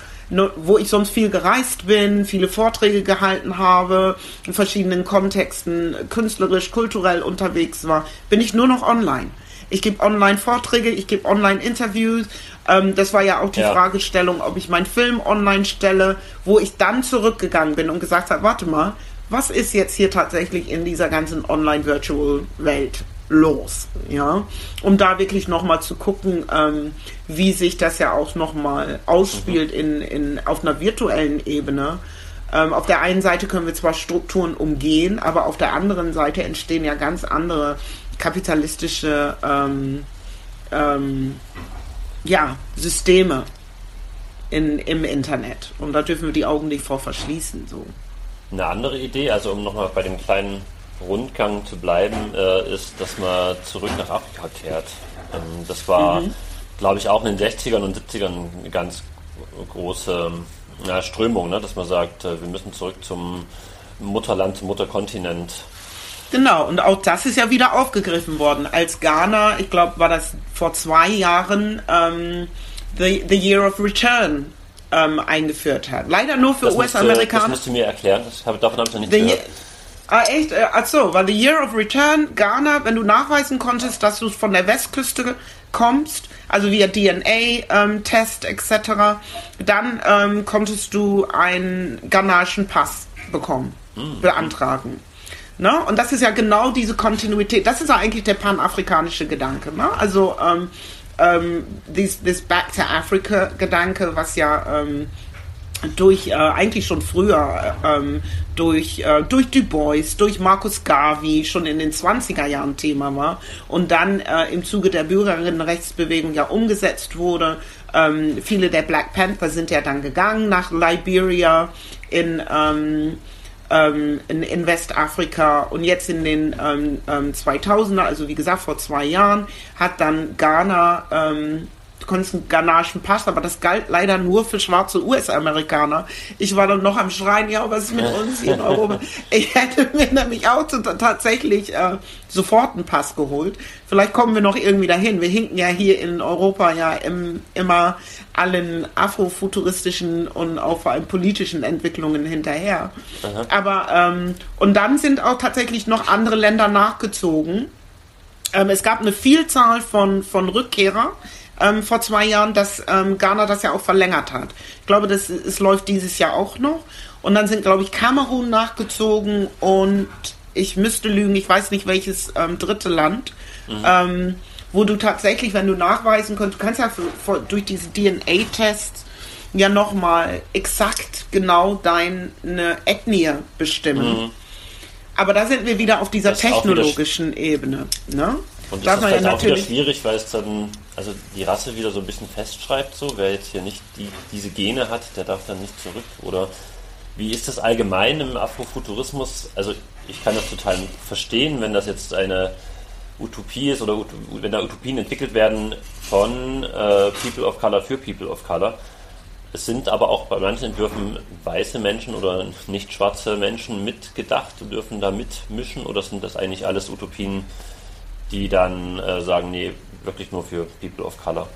wo ich sonst viel gereist bin, viele Vorträge gehalten habe, in verschiedenen Kontexten, künstlerisch, kulturell unterwegs war, bin ich nur noch online. Ich gebe Online-Vorträge, ich gebe Online-Interviews. Ähm, das war ja auch die ja. Fragestellung, ob ich meinen Film online stelle, wo ich dann zurückgegangen bin und gesagt habe, warte mal, was ist jetzt hier tatsächlich in dieser ganzen Online-Virtual-Welt los? Ja, um da wirklich nochmal zu gucken, ähm, wie sich das ja auch nochmal ausspielt mhm. in, in, auf einer virtuellen Ebene. Ähm, auf der einen Seite können wir zwar Strukturen umgehen, aber auf der anderen Seite entstehen ja ganz andere kapitalistische ähm, ähm, ja, Systeme in, im Internet. Und da dürfen wir die Augen nicht vor verschließen. So. Eine andere Idee, also um nochmal bei dem kleinen Rundgang zu bleiben, äh, ist, dass man zurück nach Afrika kehrt. Ähm, das war, mhm. glaube ich, auch in den 60ern und 70ern eine ganz große ja, Strömung, ne? dass man sagt, äh, wir müssen zurück zum Mutterland, zum Mutterkontinent. Genau, und auch das ist ja wieder aufgegriffen worden. Als Ghana, ich glaube, war das vor zwei Jahren, ähm, the, the Year of Return ähm, eingeführt hat. Leider nur für US-Amerikaner. Das musst du mir erklären, das habe, davon habe ich noch nicht the gehört. Ah, echt? Äh, Achso, weil The Year of Return, Ghana, wenn du nachweisen konntest, dass du von der Westküste kommst, also via DNA-Test ähm, etc., dann ähm, konntest du einen ghanaischen Pass bekommen, mhm. Ne? Und das ist ja genau diese Kontinuität. Das ist ja eigentlich der panafrikanische Gedanke. Ne? Also ähm, ähm, this, this Back to Africa Gedanke, was ja ähm, durch äh, eigentlich schon früher ähm, durch, äh, durch Du Bois, durch Marcus Garvey schon in den 20er Jahren Thema war und dann äh, im Zuge der Bürgerinnenrechtsbewegung ja umgesetzt wurde. Ähm, viele der Black Panther sind ja dann gegangen nach Liberia in, ähm, ähm, in, in, Westafrika. Und jetzt in den ähm, 2000er, ähm, also wie gesagt vor zwei Jahren, hat dann Ghana ähm, du konntest einen ghanaischen Pass, aber das galt leider nur für schwarze US-Amerikaner. Ich war dann noch am Schreien, ja, was ist mit uns hier in Europa? Ich hätte mir nämlich auch tatsächlich äh, sofort einen Pass geholt. Vielleicht kommen wir noch irgendwie dahin. Wir hinken ja hier in Europa ja im, immer allen afrofuturistischen und auch vor allem politischen Entwicklungen hinterher. Aha. Aber ähm, und dann sind auch tatsächlich noch andere Länder nachgezogen. Ähm, es gab eine Vielzahl von, von Rückkehrer ähm, vor zwei Jahren, dass ähm, Ghana das ja auch verlängert hat. Ich glaube, das es läuft dieses Jahr auch noch. Und dann sind, glaube ich, Kamerun nachgezogen und ich müsste lügen, ich weiß nicht welches ähm, dritte Land, mhm. ähm, wo du tatsächlich, wenn du nachweisen kannst, du kannst ja für, für, durch diese DNA-Tests ja nochmal exakt genau deine Ethnie bestimmen. Mhm. Aber da sind wir wieder auf dieser technologischen Ebene. Ne? Und das ist vielleicht ja auch wieder schwierig, weil es dann also die Rasse wieder so ein bisschen festschreibt, so wer jetzt hier nicht die, diese Gene hat, der darf dann nicht zurück. Oder wie ist das allgemein im Afrofuturismus? Also ich kann das total verstehen, wenn das jetzt eine Utopie ist oder wenn da Utopien entwickelt werden von äh, People of Color für People of Color. Es sind aber auch bei manchen Entwürfen weiße Menschen oder nicht schwarze Menschen mitgedacht und dürfen da mitmischen oder sind das eigentlich alles Utopien, die dann äh, sagen, nee, wirklich nur für People of Color?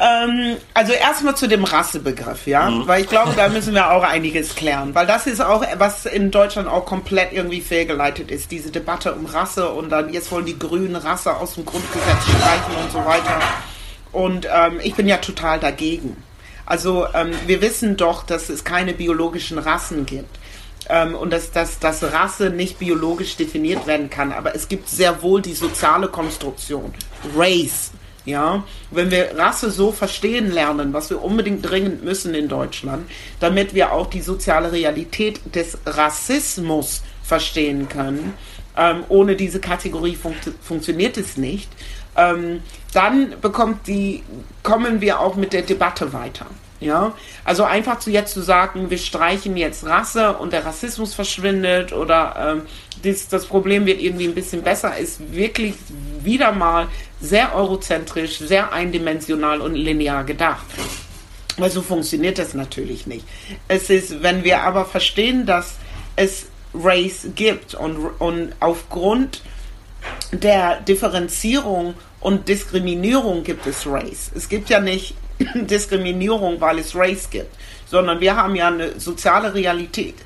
Ähm, also erstmal zu dem Rassebegriff, ja, mhm. weil ich glaube, da müssen wir auch einiges klären, weil das ist auch, was in Deutschland auch komplett irgendwie fehlgeleitet ist, diese Debatte um Rasse und dann jetzt wollen die Grünen Rasse aus dem Grundgesetz streichen und so weiter. Und ähm, ich bin ja total dagegen. Also ähm, wir wissen doch, dass es keine biologischen Rassen gibt ähm, und dass, dass, dass Rasse nicht biologisch definiert werden kann. Aber es gibt sehr wohl die soziale Konstruktion, Race. Ja, wenn wir Rasse so verstehen lernen, was wir unbedingt dringend müssen in Deutschland, damit wir auch die soziale Realität des Rassismus verstehen können, ähm, ohne diese Kategorie fun funktioniert es nicht, ähm, dann bekommt die, kommen wir auch mit der Debatte weiter. Ja, also einfach zu jetzt zu sagen, wir streichen jetzt Rasse und der Rassismus verschwindet oder ähm, das, das Problem wird irgendwie ein bisschen besser, ist wirklich wieder mal sehr eurozentrisch, sehr eindimensional und linear gedacht. Weil so funktioniert das natürlich nicht. Es ist, wenn wir aber verstehen, dass es Race gibt und, und aufgrund der Differenzierung und Diskriminierung gibt es Race. Es gibt ja nicht Diskriminierung, weil es Race gibt, sondern wir haben ja eine soziale Realität,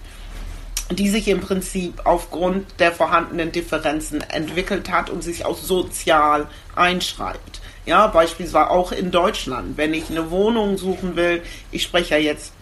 die sich im Prinzip aufgrund der vorhandenen Differenzen entwickelt hat und sich auch sozial einschreibt. Ja, beispielsweise auch in Deutschland. Wenn ich eine Wohnung suchen will, ich spreche ja jetzt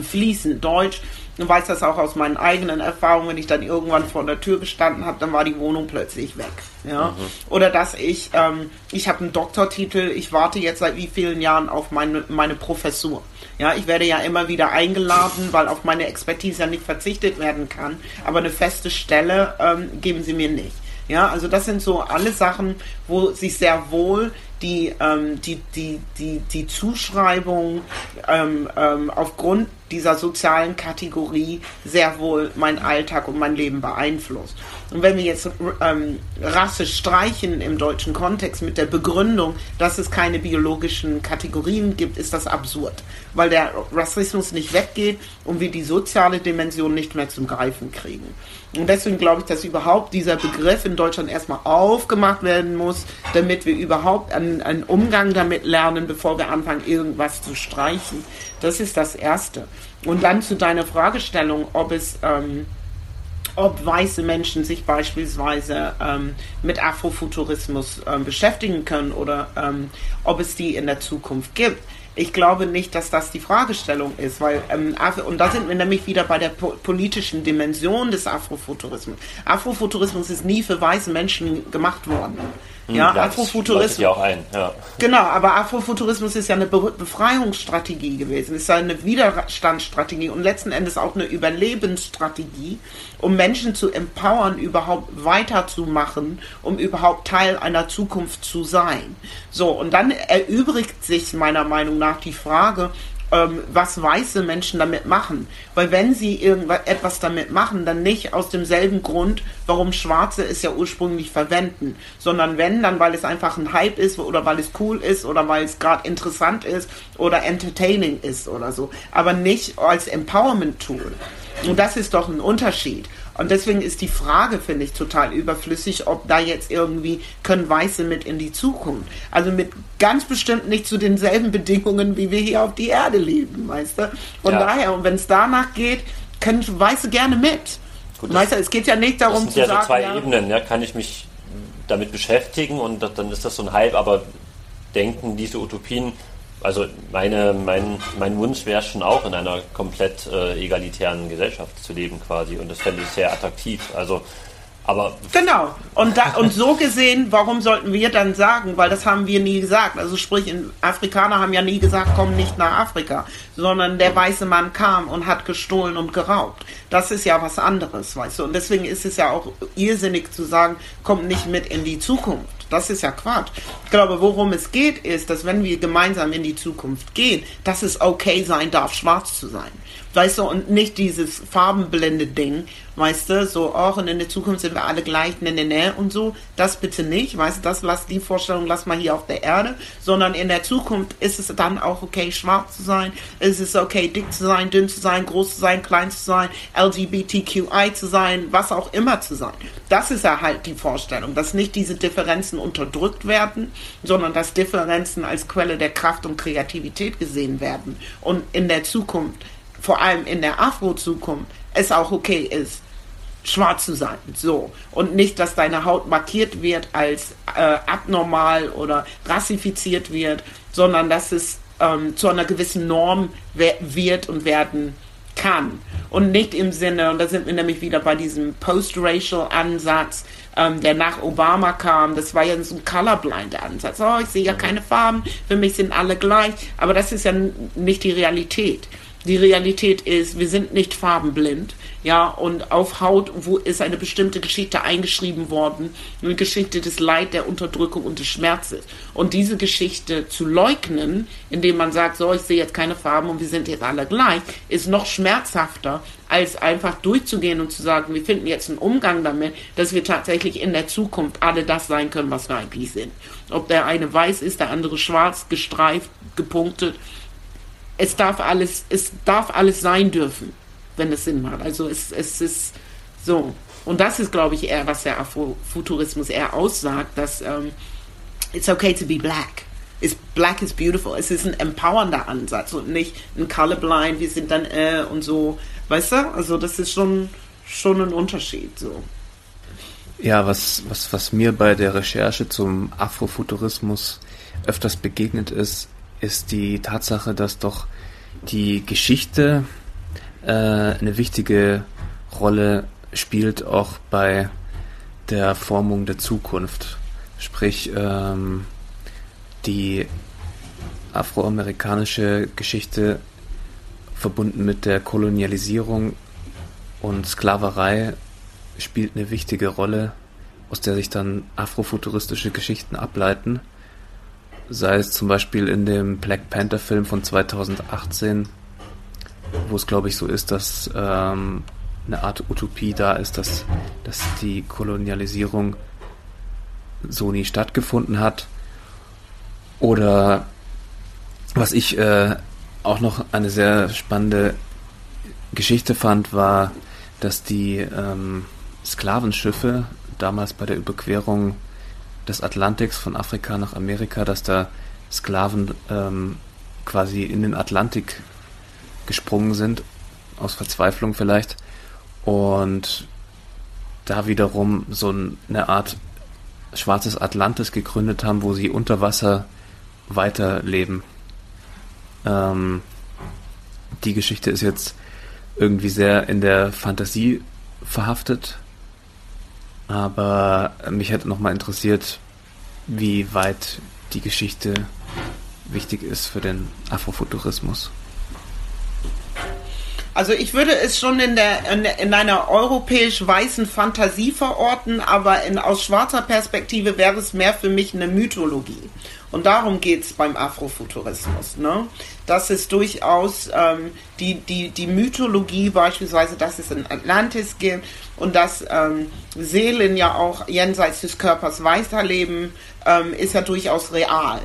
fließend Deutsch, und weiß das auch aus meinen eigenen Erfahrungen, wenn ich dann irgendwann vor der Tür gestanden habe, dann war die Wohnung plötzlich weg. Ja? Mhm. Oder dass ich, ähm, ich habe einen Doktortitel, ich warte jetzt seit wie vielen Jahren auf meine, meine Professur. Ja, ich werde ja immer wieder eingeladen, weil auf meine Expertise ja nicht verzichtet werden kann, aber eine feste Stelle ähm, geben sie mir nicht. Ja, also das sind so alle Sachen, wo sich sehr wohl die, ähm, die, die, die, die Zuschreibung ähm, ähm, aufgrund dieser sozialen Kategorie sehr wohl mein Alltag und mein Leben beeinflusst. Und wenn wir jetzt ähm, Rasse streichen im deutschen Kontext mit der Begründung, dass es keine biologischen Kategorien gibt, ist das absurd, weil der Rassismus nicht weggeht und wir die soziale Dimension nicht mehr zum Greifen kriegen. Und deswegen glaube ich, dass überhaupt dieser Begriff in Deutschland erstmal aufgemacht werden muss, damit wir überhaupt einen, einen Umgang damit lernen, bevor wir anfangen, irgendwas zu streichen. Das ist das Erste. Und dann zu deiner Fragestellung, ob es, ähm, ob weiße Menschen sich beispielsweise ähm, mit Afrofuturismus ähm, beschäftigen können oder ähm, ob es die in der Zukunft gibt. Ich glaube nicht, dass das die Fragestellung ist, weil ähm, und da sind wir nämlich wieder bei der po politischen Dimension des Afrofuturismus. Afrofuturismus ist nie für weiße Menschen gemacht worden. Hm, ja, ja Afrofuturismus. Ja auch ein, ja. Genau, aber Afrofuturismus ist ja eine Be Befreiungsstrategie gewesen, ist ja eine Widerstandsstrategie und letzten Endes auch eine Überlebensstrategie, um Menschen zu empowern, überhaupt weiterzumachen, um überhaupt Teil einer Zukunft zu sein. So, und dann erübrigt sich meiner Meinung nach die Frage, ähm, was weiße Menschen damit machen. Weil wenn sie irgendetwas damit machen, dann nicht aus demselben Grund, warum Schwarze es ja ursprünglich verwenden, sondern wenn, dann weil es einfach ein Hype ist oder weil es cool ist oder weil es gerade interessant ist oder entertaining ist oder so. Aber nicht als Empowerment-Tool. Und das ist doch ein Unterschied. Und deswegen ist die Frage, finde ich, total überflüssig, ob da jetzt irgendwie können Weiße mit in die Zukunft. Also mit ganz bestimmt nicht zu denselben Bedingungen, wie wir hier auf die Erde leben, weißt du? Von ja. daher, und wenn es danach geht, können Weiße gerne mit. Gut, weißt du, es geht ja nicht darum zu ja sagen. So zwei ja, Ebenen, ja, kann ich mich damit beschäftigen und dann ist das so ein Hype, aber denken diese Utopien also meine, mein, mein Wunsch wäre schon auch in einer komplett äh, egalitären Gesellschaft zu leben quasi und das fände ich sehr attraktiv. Also aber genau. Und, da, und so gesehen, warum sollten wir dann sagen, weil das haben wir nie gesagt. Also sprich, Afrikaner haben ja nie gesagt, komm nicht nach Afrika, sondern der weiße Mann kam und hat gestohlen und geraubt. Das ist ja was anderes, weißt du. Und deswegen ist es ja auch irrsinnig zu sagen, kommt nicht mit in die Zukunft. Das ist ja Quatsch. Ich glaube, worum es geht, ist, dass wenn wir gemeinsam in die Zukunft gehen, dass es okay sein darf, schwarz zu sein. Weißt du, und nicht dieses farbenblende Ding, weißt du, so auch und in der Zukunft sind wir alle gleich, ne, ne, ne und so. Das bitte nicht, weißt du, das lass die Vorstellung, lass mal hier auf der Erde, sondern in der Zukunft ist es dann auch okay, schwarz zu sein, ist es okay, dick zu sein, dünn zu sein, groß zu sein, klein zu sein, LGBTQI zu sein, was auch immer zu sein. Das ist ja halt die Vorstellung, dass nicht diese Differenzen unterdrückt werden, sondern dass Differenzen als Quelle der Kraft und Kreativität gesehen werden und in der Zukunft vor allem in der Afro-Zukunft, es auch okay ist, schwarz zu sein. So. Und nicht, dass deine Haut markiert wird als äh, abnormal oder rassifiziert wird, sondern dass es ähm, zu einer gewissen Norm wird und werden kann. Und nicht im Sinne, und da sind wir nämlich wieder bei diesem Post-Racial-Ansatz, ähm, der nach Obama kam. Das war ja so ein Colorblind-Ansatz. Oh, ich sehe ja keine Farben, für mich sind alle gleich. Aber das ist ja nicht die Realität. Die Realität ist, wir sind nicht farbenblind, ja, und auf Haut, wo ist eine bestimmte Geschichte eingeschrieben worden, eine Geschichte des Leid, der Unterdrückung und des Schmerzes. Und diese Geschichte zu leugnen, indem man sagt, so, ich sehe jetzt keine Farben und wir sind jetzt alle gleich, ist noch schmerzhafter, als einfach durchzugehen und zu sagen, wir finden jetzt einen Umgang damit, dass wir tatsächlich in der Zukunft alle das sein können, was wir eigentlich sind. Ob der eine weiß ist, der andere schwarz, gestreift, gepunktet, es darf alles, es darf alles sein dürfen, wenn es Sinn macht. Also es, es ist so. Und das ist, glaube ich, eher, was der Afrofuturismus eher aussagt, dass ähm, it's okay to be black. It's, black is beautiful. Es ist ein empowernder Ansatz und nicht ein colorblind, wir sind dann äh und so. Weißt du? Also das ist schon, schon ein Unterschied. So. Ja, was, was, was mir bei der Recherche zum Afrofuturismus öfters begegnet ist, ist die Tatsache, dass doch die Geschichte äh, eine wichtige Rolle spielt, auch bei der Formung der Zukunft. Sprich, ähm, die afroamerikanische Geschichte verbunden mit der Kolonialisierung und Sklaverei spielt eine wichtige Rolle, aus der sich dann afrofuturistische Geschichten ableiten. Sei es zum Beispiel in dem Black Panther Film von 2018, wo es glaube ich so ist, dass ähm, eine Art Utopie da ist, dass, dass die Kolonialisierung so nie stattgefunden hat. Oder was ich äh, auch noch eine sehr spannende Geschichte fand, war, dass die ähm, Sklavenschiffe damals bei der Überquerung des Atlantiks von Afrika nach Amerika, dass da Sklaven ähm, quasi in den Atlantik gesprungen sind, aus Verzweiflung vielleicht, und da wiederum so eine Art schwarzes Atlantis gegründet haben, wo sie unter Wasser weiterleben. Ähm, die Geschichte ist jetzt irgendwie sehr in der Fantasie verhaftet, aber mich hätte nochmal interessiert, wie weit die Geschichte wichtig ist für den Afrofuturismus. Also ich würde es schon in, der, in, in einer europäisch-weißen Fantasie verorten, aber in, aus schwarzer Perspektive wäre es mehr für mich eine Mythologie. Und darum geht es beim Afrofuturismus. Ne? Das ist durchaus ähm, die, die, die Mythologie beispielsweise, dass es in Atlantis gibt und dass ähm, Seelen ja auch jenseits des Körpers weiterleben, ähm, ist ja durchaus real.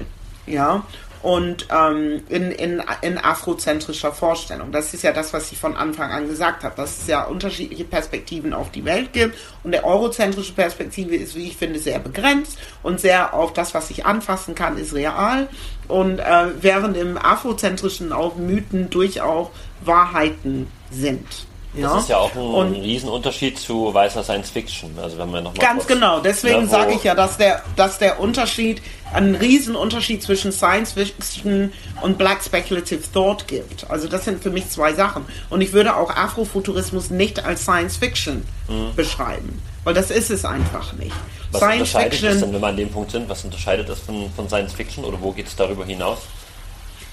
Ja, und ähm, in, in, in afrozentrischer Vorstellung. Das ist ja das, was ich von Anfang an gesagt habe, dass es ja unterschiedliche Perspektiven auf die Welt gibt und der eurozentrische Perspektive ist, wie ich finde, sehr begrenzt und sehr auf das, was ich anfassen kann, ist real und äh, während im afrozentrischen auch Mythen durchaus Wahrheiten sind. Ja? Das ist ja auch ein und Riesenunterschied zu weißer Science Fiction. Also wenn wir noch mal ganz genau, deswegen sage ich ja, dass der, dass der Unterschied, einen Riesenunterschied zwischen Science Fiction und Black Speculative Thought gibt. Also das sind für mich zwei Sachen. Und ich würde auch Afrofuturismus nicht als Science Fiction mhm. beschreiben. Weil das ist es einfach nicht. Was Science unterscheidet Fiction, es denn, wenn wir an dem Punkt sind? Was unterscheidet es von, von Science Fiction oder wo geht es darüber hinaus?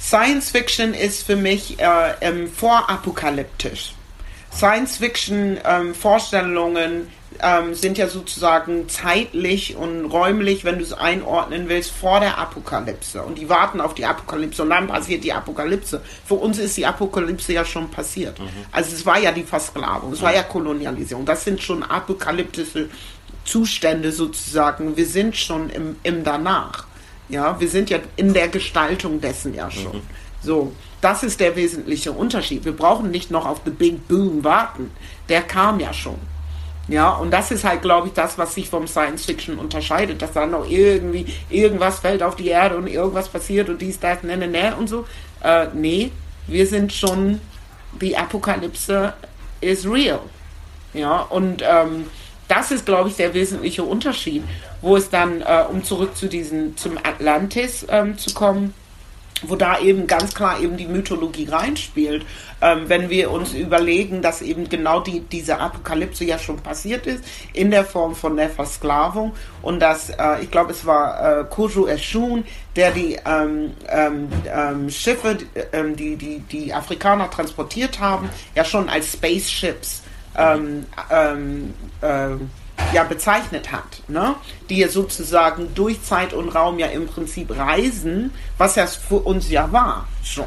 Science Fiction ist für mich äh, ähm, vorapokalyptisch. Science-Fiction-Vorstellungen ähm, ähm, sind ja sozusagen zeitlich und räumlich, wenn du es einordnen willst, vor der Apokalypse. Und die warten auf die Apokalypse und dann passiert die Apokalypse. Für uns ist die Apokalypse ja schon passiert. Mhm. Also es war ja die Versklavung, es war ja Kolonialisierung. Das sind schon apokalyptische Zustände sozusagen. Wir sind schon im, im Danach. Ja, wir sind ja in der Gestaltung dessen ja schon. Mhm. So. Das ist der wesentliche Unterschied. Wir brauchen nicht noch auf The Big Boom warten. Der kam ja schon. Ja, und das ist halt, glaube ich, das, was sich vom Science Fiction unterscheidet, dass dann noch irgendwie irgendwas fällt auf die Erde und irgendwas passiert und dies, das, ne, ne, ne und so. Äh, nee, wir sind schon, die Apokalypse is real. Ja, und ähm, das ist, glaube ich, der wesentliche Unterschied, wo es dann, äh, um zurück zu diesen, zum Atlantis ähm, zu kommen, wo da eben ganz klar eben die Mythologie reinspielt. Ähm, wenn wir uns überlegen, dass eben genau die, diese Apokalypse ja schon passiert ist, in der Form von der Versklavung und dass, äh, ich glaube, es war äh, Kojo Eshun, der die ähm, ähm, ähm Schiffe, ähm, die, die die Afrikaner transportiert haben, ja schon als Spaceships ähm, äh, ja bezeichnet hat, ne? die ja sozusagen durch Zeit und Raum ja im Prinzip reisen, was ja für uns ja war schon.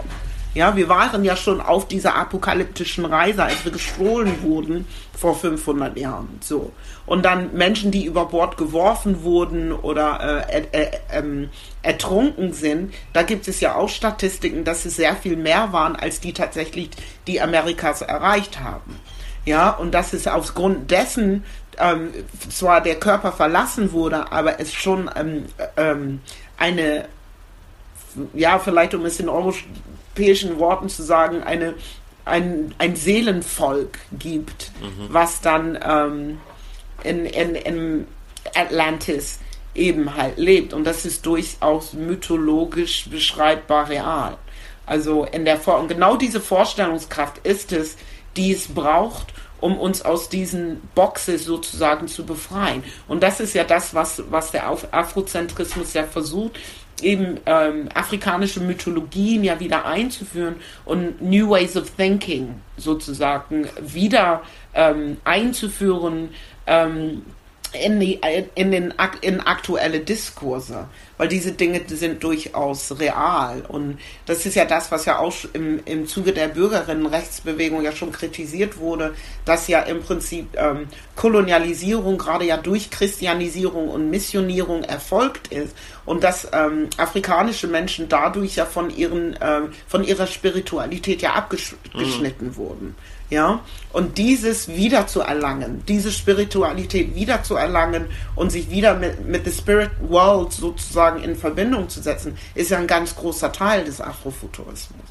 Ja, wir waren ja schon auf dieser apokalyptischen Reise, als wir gestohlen wurden vor 500 Jahren. So. Und dann Menschen, die über Bord geworfen wurden oder äh, äh, äh, ertrunken sind, da gibt es ja auch Statistiken, dass es sehr viel mehr waren, als die tatsächlich die Amerikas erreicht haben. Ja, und das ist aufgrund dessen ähm, zwar der Körper verlassen wurde, aber es schon ähm, ähm, eine, ja, vielleicht um es in europäischen Worten zu sagen, eine, ein, ein Seelenvolk gibt, mhm. was dann ähm, in, in, in Atlantis eben halt lebt. Und das ist durchaus mythologisch beschreibbar real. Also in der Vor und genau diese Vorstellungskraft ist es, die es braucht, um uns aus diesen Boxes sozusagen zu befreien. Und das ist ja das, was, was der Afrozentrismus ja versucht, eben ähm, afrikanische Mythologien ja wieder einzuführen und New Ways of Thinking sozusagen wieder ähm, einzuführen, ähm, in, die, in, den, in aktuelle Diskurse, weil diese Dinge sind durchaus real. Und das ist ja das, was ja auch im, im Zuge der Bürgerinnenrechtsbewegung ja schon kritisiert wurde, dass ja im Prinzip ähm, Kolonialisierung gerade ja durch Christianisierung und Missionierung erfolgt ist und dass ähm, afrikanische Menschen dadurch ja von, ihren, ähm, von ihrer Spiritualität ja abgeschnitten mhm. wurden. Ja, und dieses wieder zu erlangen, diese Spiritualität wieder zu erlangen und sich wieder mit, mit the Spirit World sozusagen in Verbindung zu setzen, ist ja ein ganz großer Teil des Afrofuturismus.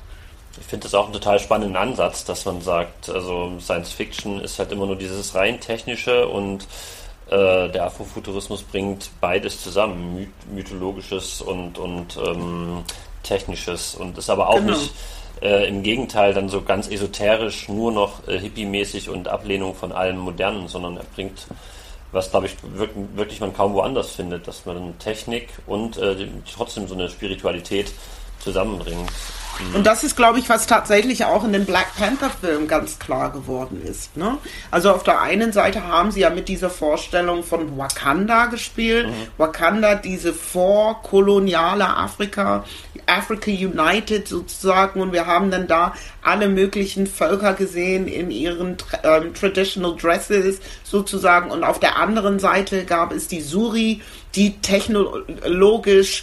Ich finde das auch einen total spannenden Ansatz, dass man sagt, also Science Fiction ist halt immer nur dieses rein technische und äh, der Afrofuturismus bringt beides zusammen, myth mythologisches und, und ähm, technisches und ist aber auch genau. nicht äh, im Gegenteil dann so ganz esoterisch, nur noch äh, hippie-mäßig und Ablehnung von allem Modernen, sondern er bringt, was glaube ich wirklich, man kaum woanders findet, dass man Technik und äh, trotzdem so eine Spiritualität zusammenbringt. Und das ist, glaube ich, was tatsächlich auch in dem Black Panther-Film ganz klar geworden ist. Ne? Also auf der einen Seite haben sie ja mit dieser Vorstellung von Wakanda gespielt. Mhm. Wakanda, diese vorkoloniale Afrika, Africa United sozusagen. Und wir haben dann da alle möglichen Völker gesehen in ihren ähm, Traditional Dresses sozusagen. Und auf der anderen Seite gab es die Suri, die technologisch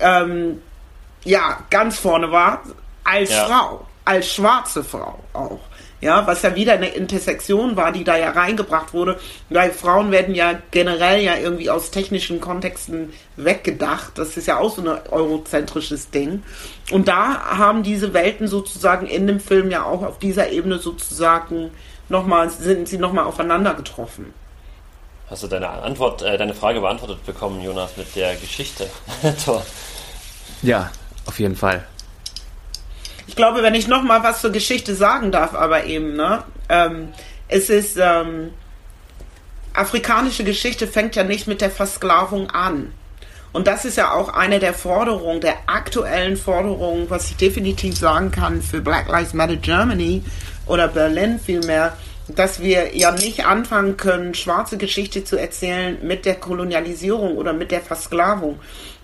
ähm, ja, ganz vorne war, als ja. Frau, als schwarze Frau auch. Ja, was ja wieder eine Intersektion war, die da ja reingebracht wurde, weil Frauen werden ja generell ja irgendwie aus technischen Kontexten weggedacht. Das ist ja auch so ein eurozentrisches Ding. Und da haben diese Welten sozusagen in dem Film ja auch auf dieser Ebene sozusagen nochmal, sind sie nochmal aufeinander getroffen. Hast du deine Antwort, äh, deine Frage beantwortet bekommen, Jonas, mit der Geschichte? ja, auf jeden Fall. Ich glaube, wenn ich noch mal was zur Geschichte sagen darf, aber eben, ne, ähm, es ist ähm, afrikanische Geschichte fängt ja nicht mit der Versklavung an. Und das ist ja auch eine der Forderungen, der aktuellen Forderungen, was ich definitiv sagen kann für Black Lives Matter Germany oder Berlin vielmehr, dass wir ja nicht anfangen können, schwarze Geschichte zu erzählen mit der Kolonialisierung oder mit der Versklavung.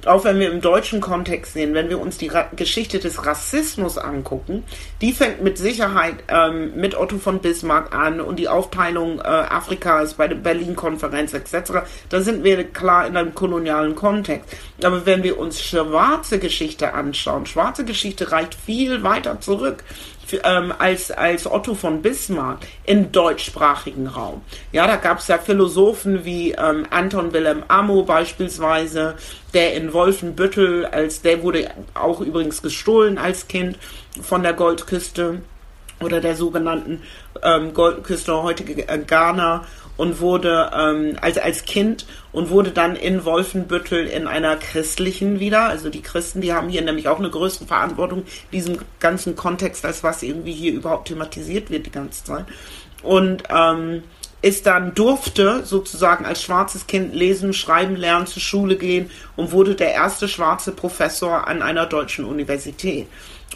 Auch wenn wir im deutschen Kontext sehen, wenn wir uns die Ra Geschichte des Rassismus angucken, die fängt mit Sicherheit ähm, mit Otto von Bismarck an und die Aufteilung äh, Afrikas bei der Berlin-Konferenz etc. Da sind wir klar in einem kolonialen Kontext. Aber wenn wir uns schwarze Geschichte anschauen, schwarze Geschichte reicht viel weiter zurück ähm, als, als Otto von Bismarck im deutschsprachigen Raum. Ja, da gab es ja Philosophen wie ähm, Anton Wilhelm Amo beispielsweise, der in Wolfenbüttel, als der wurde auch übrigens gestohlen als Kind von der Goldküste oder der sogenannten ähm, Goldküste, heutige äh, Ghana und wurde ähm, also als Kind und wurde dann in Wolfenbüttel in einer christlichen wieder. Also die Christen, die haben hier nämlich auch eine größere Verantwortung diesem ganzen Kontext, als was irgendwie hier überhaupt thematisiert wird die ganze Zeit. Und ähm, ist dann durfte sozusagen als schwarzes Kind lesen, schreiben, lernen, zur Schule gehen und wurde der erste schwarze Professor an einer deutschen Universität.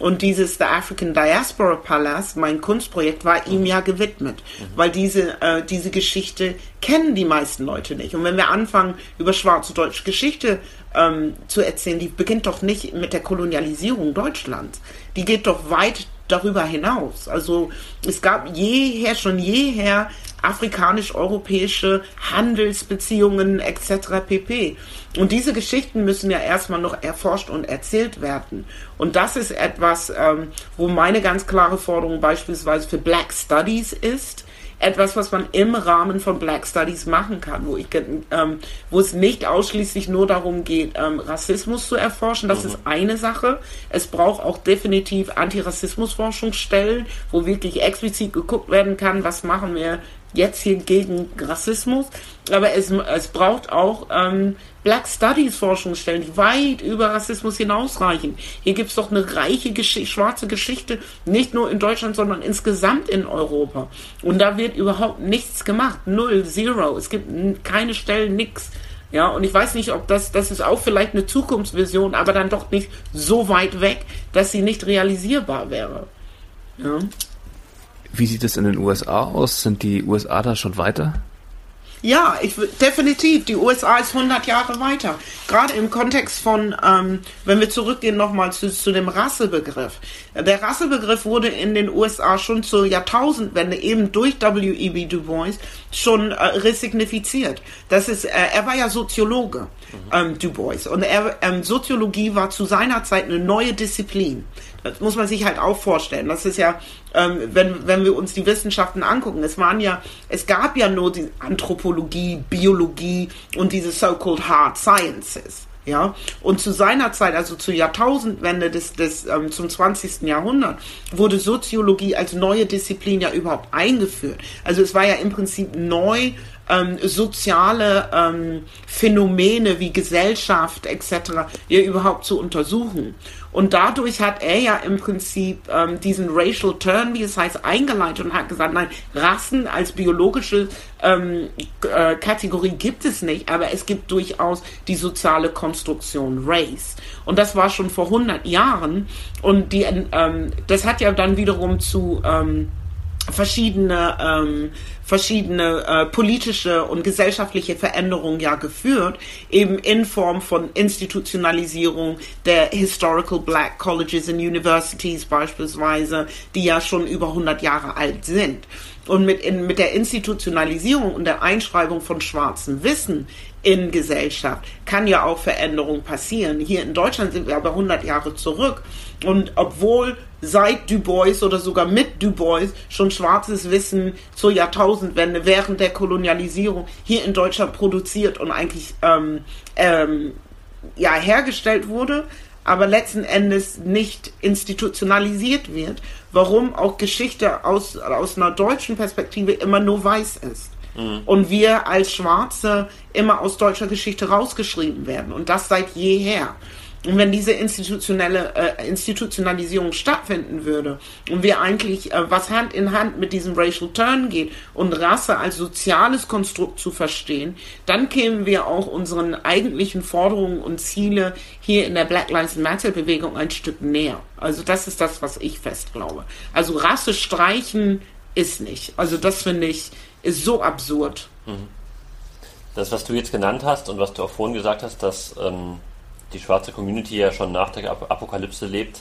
Und dieses The African Diaspora Palace, mein Kunstprojekt, war ihm ja gewidmet, mhm. weil diese, äh, diese Geschichte kennen die meisten Leute nicht. Und wenn wir anfangen, über schwarze deutsche Geschichte ähm, zu erzählen, die beginnt doch nicht mit der Kolonialisierung Deutschlands. Die geht doch weit darüber hinaus. Also es gab jeher, schon jeher afrikanisch-europäische Handelsbeziehungen etc. pp. Und diese Geschichten müssen ja erstmal noch erforscht und erzählt werden. Und das ist etwas, ähm, wo meine ganz klare Forderung beispielsweise für Black Studies ist, etwas, was man im Rahmen von Black Studies machen kann, wo, ich, ähm, wo es nicht ausschließlich nur darum geht, ähm, Rassismus zu erforschen. Das mhm. ist eine Sache. Es braucht auch definitiv Antirassismusforschungsstellen, wo wirklich explizit geguckt werden kann, was machen wir jetzt hier gegen Rassismus, aber es, es braucht auch ähm, Black Studies Forschungsstellen, die weit über Rassismus hinausreichen. Hier gibt es doch eine reiche Gesch schwarze Geschichte, nicht nur in Deutschland, sondern insgesamt in Europa. Und da wird überhaupt nichts gemacht. Null, zero. Es gibt keine Stellen, nix. Ja, und ich weiß nicht, ob das, das ist auch vielleicht eine Zukunftsvision, aber dann doch nicht so weit weg, dass sie nicht realisierbar wäre. Ja. Wie sieht es in den USA aus? Sind die USA da schon weiter? Ja, ich, definitiv. Die USA ist 100 Jahre weiter. Gerade im Kontext von, ähm, wenn wir zurückgehen nochmal zu, zu dem Rassebegriff. Der Rassebegriff wurde in den USA schon zur Jahrtausendwende eben durch W.E.B. Du Bois schon äh, resignifiziert. Das ist, äh, er war ja Soziologe, mhm. ähm, Du Bois. Und er, ähm, Soziologie war zu seiner Zeit eine neue Disziplin. Das muss man sich halt auch vorstellen. Das ist ja, ähm, wenn, wenn wir uns die Wissenschaften angucken, es waren ja, es gab ja nur die Anthropologie, Biologie und diese so-called Hard Sciences. Ja, und zu seiner Zeit, also zur Jahrtausendwende des, des ähm, zum 20. Jahrhundert, wurde Soziologie als neue Disziplin ja überhaupt eingeführt. Also es war ja im Prinzip neu, ähm, soziale ähm, Phänomene wie Gesellschaft etc. hier überhaupt zu untersuchen. Und dadurch hat er ja im Prinzip ähm, diesen Racial Turn, wie es heißt, eingeleitet und hat gesagt, nein, Rassen als biologische ähm, äh, Kategorie gibt es nicht, aber es gibt durchaus die soziale Konstruktion Race. Und das war schon vor 100 Jahren. Und die, ähm, das hat ja dann wiederum zu ähm, verschiedene ähm, verschiedene äh, politische und gesellschaftliche Veränderungen ja geführt, eben in Form von Institutionalisierung der Historical Black Colleges and Universities beispielsweise, die ja schon über 100 Jahre alt sind. Und mit, in, mit der Institutionalisierung und der Einschreibung von schwarzem Wissen in Gesellschaft kann ja auch Veränderung passieren. Hier in Deutschland sind wir aber 100 Jahre zurück. Und obwohl seit Du Bois oder sogar mit Du Bois schon schwarzes Wissen zur Jahrtausendwende während der Kolonialisierung hier in Deutschland produziert und eigentlich ähm, ähm, ja, hergestellt wurde, aber letzten Endes nicht institutionalisiert wird, warum auch Geschichte aus, aus einer deutschen Perspektive immer nur weiß ist. Und wir als Schwarze immer aus deutscher Geschichte rausgeschrieben werden. Und das seit jeher. Und wenn diese institutionelle äh, Institutionalisierung stattfinden würde und wir eigentlich äh, was Hand in Hand mit diesem Racial Turn geht und Rasse als soziales Konstrukt zu verstehen, dann kämen wir auch unseren eigentlichen Forderungen und Ziele hier in der Black Lives Matter Bewegung ein Stück näher. Also das ist das, was ich fest glaube. Also Rasse streichen ist nicht. Also das finde ich ist so absurd. Mhm. Das, was du jetzt genannt hast und was du auch vorhin gesagt hast, dass ähm die schwarze Community ja schon nach der Apokalypse lebt.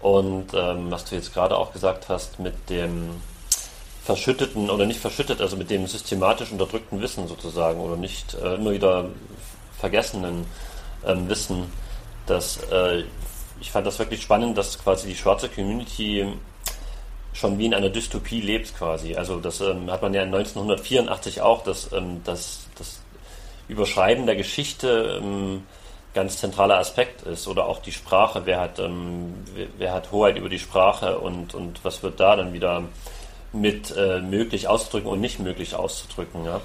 Und ähm, was du jetzt gerade auch gesagt hast, mit dem verschütteten oder nicht verschüttet, also mit dem systematisch unterdrückten Wissen sozusagen oder nicht äh, immer wieder vergessenen ähm, Wissen, dass äh, ich fand das wirklich spannend, dass quasi die schwarze Community schon wie in einer Dystopie lebt quasi. Also das ähm, hat man ja 1984 auch, dass ähm, das, das Überschreiben der Geschichte ähm, ganz zentraler Aspekt ist oder auch die Sprache. Wer hat, ähm, wer, wer, hat Hoheit über die Sprache und, und was wird da dann wieder mit äh, möglich auszudrücken und nicht möglich auszudrücken, ja?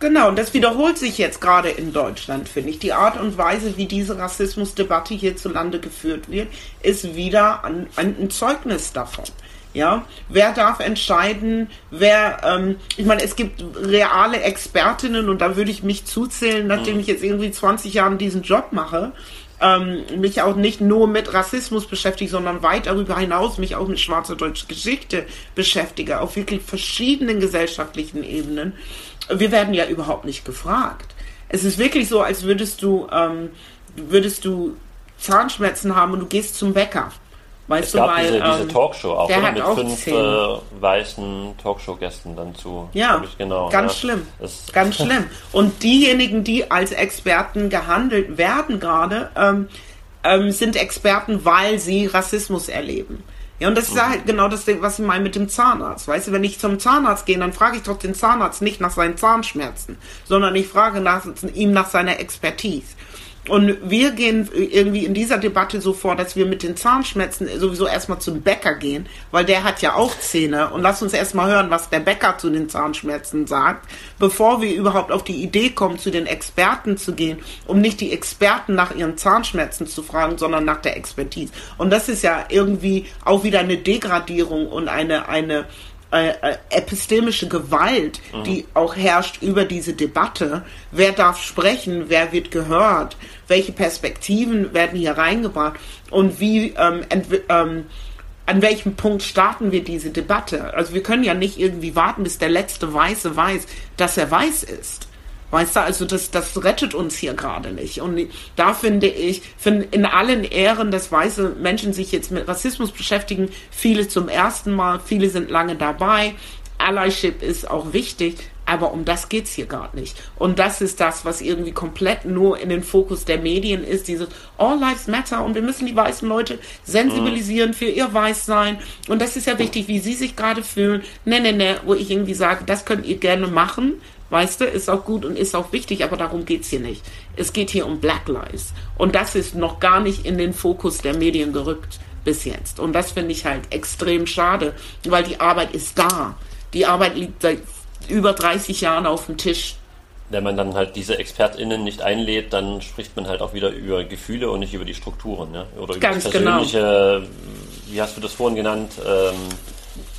Genau, und das wiederholt sich jetzt gerade in Deutschland, finde ich. Die Art und Weise, wie diese Rassismusdebatte hierzulande geführt wird, ist wieder ein, ein Zeugnis davon. Ja, wer darf entscheiden, wer, ähm, ich meine, es gibt reale Expertinnen und da würde ich mich zuzählen, nachdem mhm. ich jetzt irgendwie 20 Jahre diesen Job mache, ähm, mich auch nicht nur mit Rassismus beschäftige, sondern weit darüber hinaus mich auch mit schwarzer deutscher Geschichte beschäftige, auf wirklich verschiedenen gesellschaftlichen Ebenen. Wir werden ja überhaupt nicht gefragt. Es ist wirklich so, als würdest du, ähm, würdest du Zahnschmerzen haben und du gehst zum Bäcker Weißt es du, gab weil, diese, diese ähm, Talkshow auch, oder? mit auch fünf äh, weißen Talkshow-Gästen dann zu. Ja, ich, genau, ganz ja. schlimm. Das ganz schlimm. Und diejenigen, die als Experten gehandelt werden gerade, ähm, ähm, sind Experten, weil sie Rassismus erleben. Ja, und das ist mhm. halt genau das, was ich meine mit dem Zahnarzt. Weißt du, wenn ich zum Zahnarzt gehe, dann frage ich doch den Zahnarzt nicht nach seinen Zahnschmerzen, sondern ich frage nach, ihm nach seiner Expertise. Und wir gehen irgendwie in dieser Debatte so vor, dass wir mit den Zahnschmerzen sowieso erstmal zum Bäcker gehen, weil der hat ja auch Zähne. Und lass uns erstmal hören, was der Bäcker zu den Zahnschmerzen sagt, bevor wir überhaupt auf die Idee kommen, zu den Experten zu gehen, um nicht die Experten nach ihren Zahnschmerzen zu fragen, sondern nach der Expertise. Und das ist ja irgendwie auch wieder eine Degradierung und eine, eine, äh, äh, epistemische Gewalt, mhm. die auch herrscht über diese Debatte. Wer darf sprechen? Wer wird gehört? Welche Perspektiven werden hier reingebracht? Und wie ähm, ähm, an welchem Punkt starten wir diese Debatte? Also wir können ja nicht irgendwie warten, bis der letzte Weiße weiß, dass er weiß ist. Weißt du, also das, das rettet uns hier gerade nicht. Und da finde ich, find in allen Ehren, dass weiße Menschen sich jetzt mit Rassismus beschäftigen, viele zum ersten Mal, viele sind lange dabei. Allyship ist auch wichtig, aber um das geht's hier gar nicht. Und das ist das, was irgendwie komplett nur in den Fokus der Medien ist, dieses All Lives Matter und wir müssen die weißen Leute sensibilisieren für ihr Weißsein. Und das ist ja wichtig, wie sie sich gerade fühlen. Ne, ne, ne, wo ich irgendwie sage, das könnt ihr gerne machen. Weißt du, ist auch gut und ist auch wichtig, aber darum geht's hier nicht. Es geht hier um Black Lives. Und das ist noch gar nicht in den Fokus der Medien gerückt bis jetzt. Und das finde ich halt extrem schade, weil die Arbeit ist da. Die Arbeit liegt seit über 30 Jahren auf dem Tisch. Wenn man dann halt diese ExpertInnen nicht einlädt, dann spricht man halt auch wieder über Gefühle und nicht über die Strukturen, ja? Oder über Ganz das genau. persönliche, genau. wie hast du das vorhin genannt? Ähm,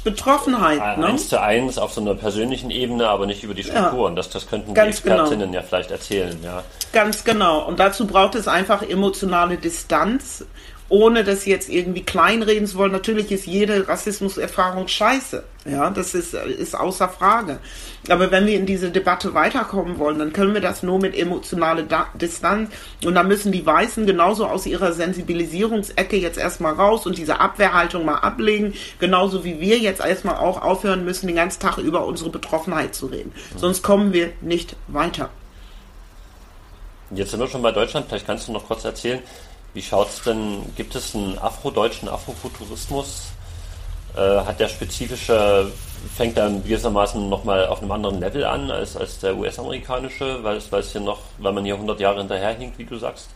Betroffenheit, eins ne? Eins zu eins auf so einer persönlichen Ebene, aber nicht über die Strukturen. Ja. Das, das könnten Ganz die genau. Expertinnen genau. ja vielleicht erzählen, ja. Ganz genau. Und dazu braucht es einfach emotionale Distanz ohne das jetzt irgendwie kleinreden zu wollen. Natürlich ist jede Rassismuserfahrung scheiße. Ja, das ist, ist außer Frage. Aber wenn wir in diese Debatte weiterkommen wollen, dann können wir das nur mit emotionaler Distanz. Und dann müssen die Weißen genauso aus ihrer Sensibilisierungsecke jetzt erstmal raus und diese Abwehrhaltung mal ablegen. Genauso wie wir jetzt erstmal auch aufhören müssen, den ganzen Tag über unsere Betroffenheit zu reden. Sonst kommen wir nicht weiter. Jetzt sind wir schon bei Deutschland. Vielleicht kannst du noch kurz erzählen, wie schaut es denn, gibt es einen afrodeutschen Afrofuturismus? Äh, hat der spezifische, fängt dann gewissermaßen nochmal auf einem anderen Level an als, als der US-amerikanische, weil weil es hier noch, weil man hier 100 Jahre hinterherhinkt, wie du sagst?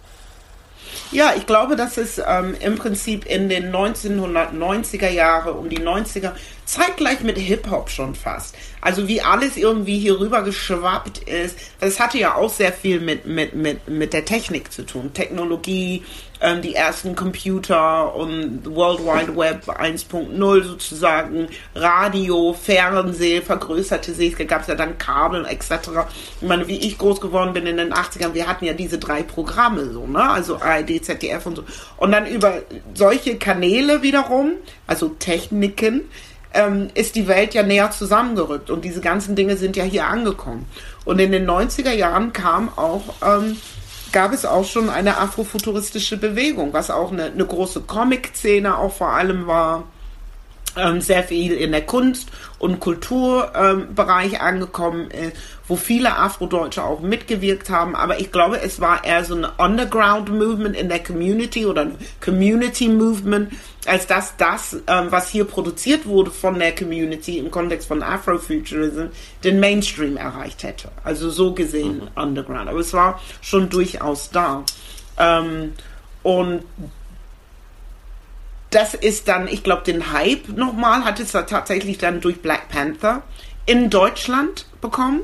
Ja, ich glaube, dass es ähm, im Prinzip in den 1990er Jahre, um die 90er, zeitgleich mit Hip-Hop schon fast. Also wie alles irgendwie hier rüber geschwappt ist. Das hatte ja auch sehr viel mit, mit, mit, mit der Technik zu tun. Technologie, ähm, die ersten Computer und World Wide Web 1.0 sozusagen, Radio, Fernsehen, vergrößerte sich, gab es ja dann Kabel etc. Ich meine, wie ich groß geworden bin in den 80ern, wir hatten ja diese drei Programme so, ne? Also ARD, ZDF und so. Und dann über solche Kanäle wiederum, also Techniken, ähm, ist die Welt ja näher zusammengerückt und diese ganzen Dinge sind ja hier angekommen. Und in den 90er Jahren kam auch, ähm, gab es auch schon eine afrofuturistische Bewegung, was auch eine, eine große Comic-Szene auch vor allem war sehr viel in der Kunst- und Kulturbereich ähm, angekommen ist, wo viele Afrodeutsche auch mitgewirkt haben. Aber ich glaube, es war eher so ein Underground-Movement in der Community oder ein Community-Movement, als dass das, ähm, was hier produziert wurde von der Community im Kontext von Afrofuturism, den Mainstream erreicht hätte. Also so gesehen mhm. Underground. Aber es war schon durchaus da. Ähm, und das ist dann, ich glaube, den Hype nochmal hat es tatsächlich dann durch Black Panther in Deutschland bekommen.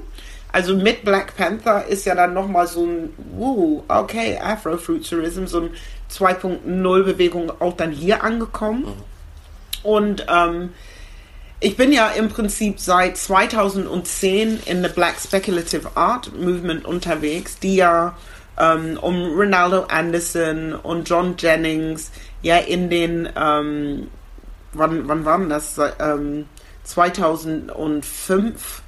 Also mit Black Panther ist ja dann nochmal so ein, uh, okay, Afrofuturism, so ein 2.0 Bewegung auch dann hier angekommen. Mhm. Und ähm, ich bin ja im Prinzip seit 2010 in the Black Speculative Art Movement unterwegs, die ja ähm, um Ronaldo Anderson und John Jennings ja in den, ähm, wann, wann war denn das? Ähm, 2005,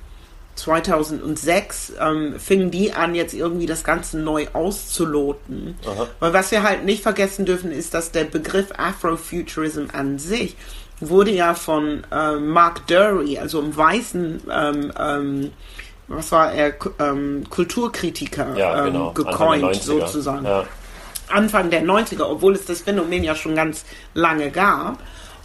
2006 ähm, fingen die an, jetzt irgendwie das Ganze neu auszuloten. Aha. Weil was wir halt nicht vergessen dürfen, ist, dass der Begriff Afrofuturism an sich wurde ja von äh, Mark Dury, also einem weißen ähm, ähm, was war er, ähm, Kulturkritiker ja, genau. ähm, gecoint sozusagen. Ja. Anfang der 90er, obwohl es das Phänomen ja schon ganz lange gab.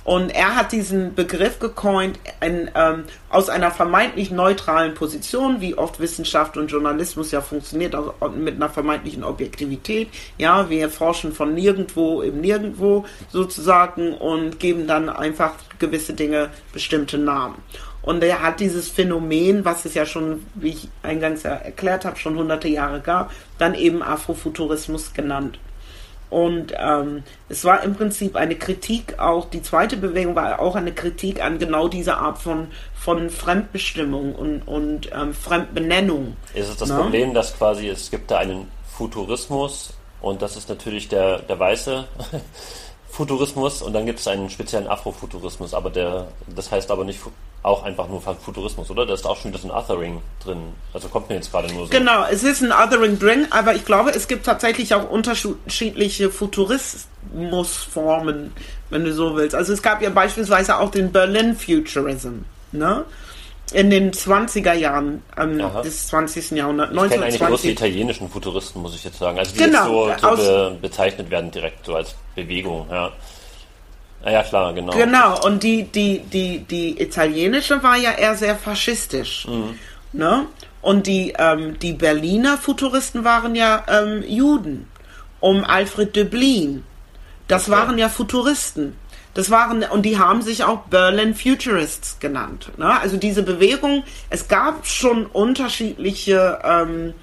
Und er hat diesen Begriff gecoint in, ähm, aus einer vermeintlich neutralen Position, wie oft Wissenschaft und Journalismus ja funktioniert, also mit einer vermeintlichen Objektivität. Ja, wir forschen von nirgendwo im Nirgendwo sozusagen und geben dann einfach gewisse Dinge bestimmte Namen. Und er hat dieses Phänomen, was es ja schon, wie ich eingangs ja erklärt habe, schon hunderte Jahre gab, dann eben Afrofuturismus genannt. Und ähm, es war im Prinzip eine Kritik auch, die zweite Bewegung war auch eine Kritik an genau dieser Art von, von Fremdbestimmung und, und ähm, Fremdbenennung. Ist es das Na? Problem, dass quasi es gibt da einen Futurismus und das ist natürlich der, der weiße Futurismus und dann gibt es einen speziellen Afrofuturismus, aber der, das heißt aber nicht auch einfach nur Futurismus, oder? Da ist auch schon wieder so ein Othering drin. Also kommt mir jetzt gerade nur so. Genau, es ist ein Othering drin, aber ich glaube, es gibt tatsächlich auch unterschiedliche Futurismusformen, wenn du so willst. Also es gab ja beispielsweise auch den Berlin Futurism, ne? In den 20er Jahren ähm, des 20. Jahrhunderts. Ich kenne eigentlich bloß die italienischen Futuristen, muss ich jetzt sagen. Also die genau, jetzt so, so be bezeichnet werden direkt so als Bewegung, ja. Ah ja, klar, genau. Genau, und die, die, die, die italienische war ja eher sehr faschistisch. Mhm. Ne? Und die, ähm, die Berliner Futuristen waren ja ähm, Juden. Um Alfred Döblin. Das okay. waren ja Futuristen. Das waren, und die haben sich auch Berlin Futurists genannt. Ne? Also diese Bewegung, es gab schon unterschiedliche ähm,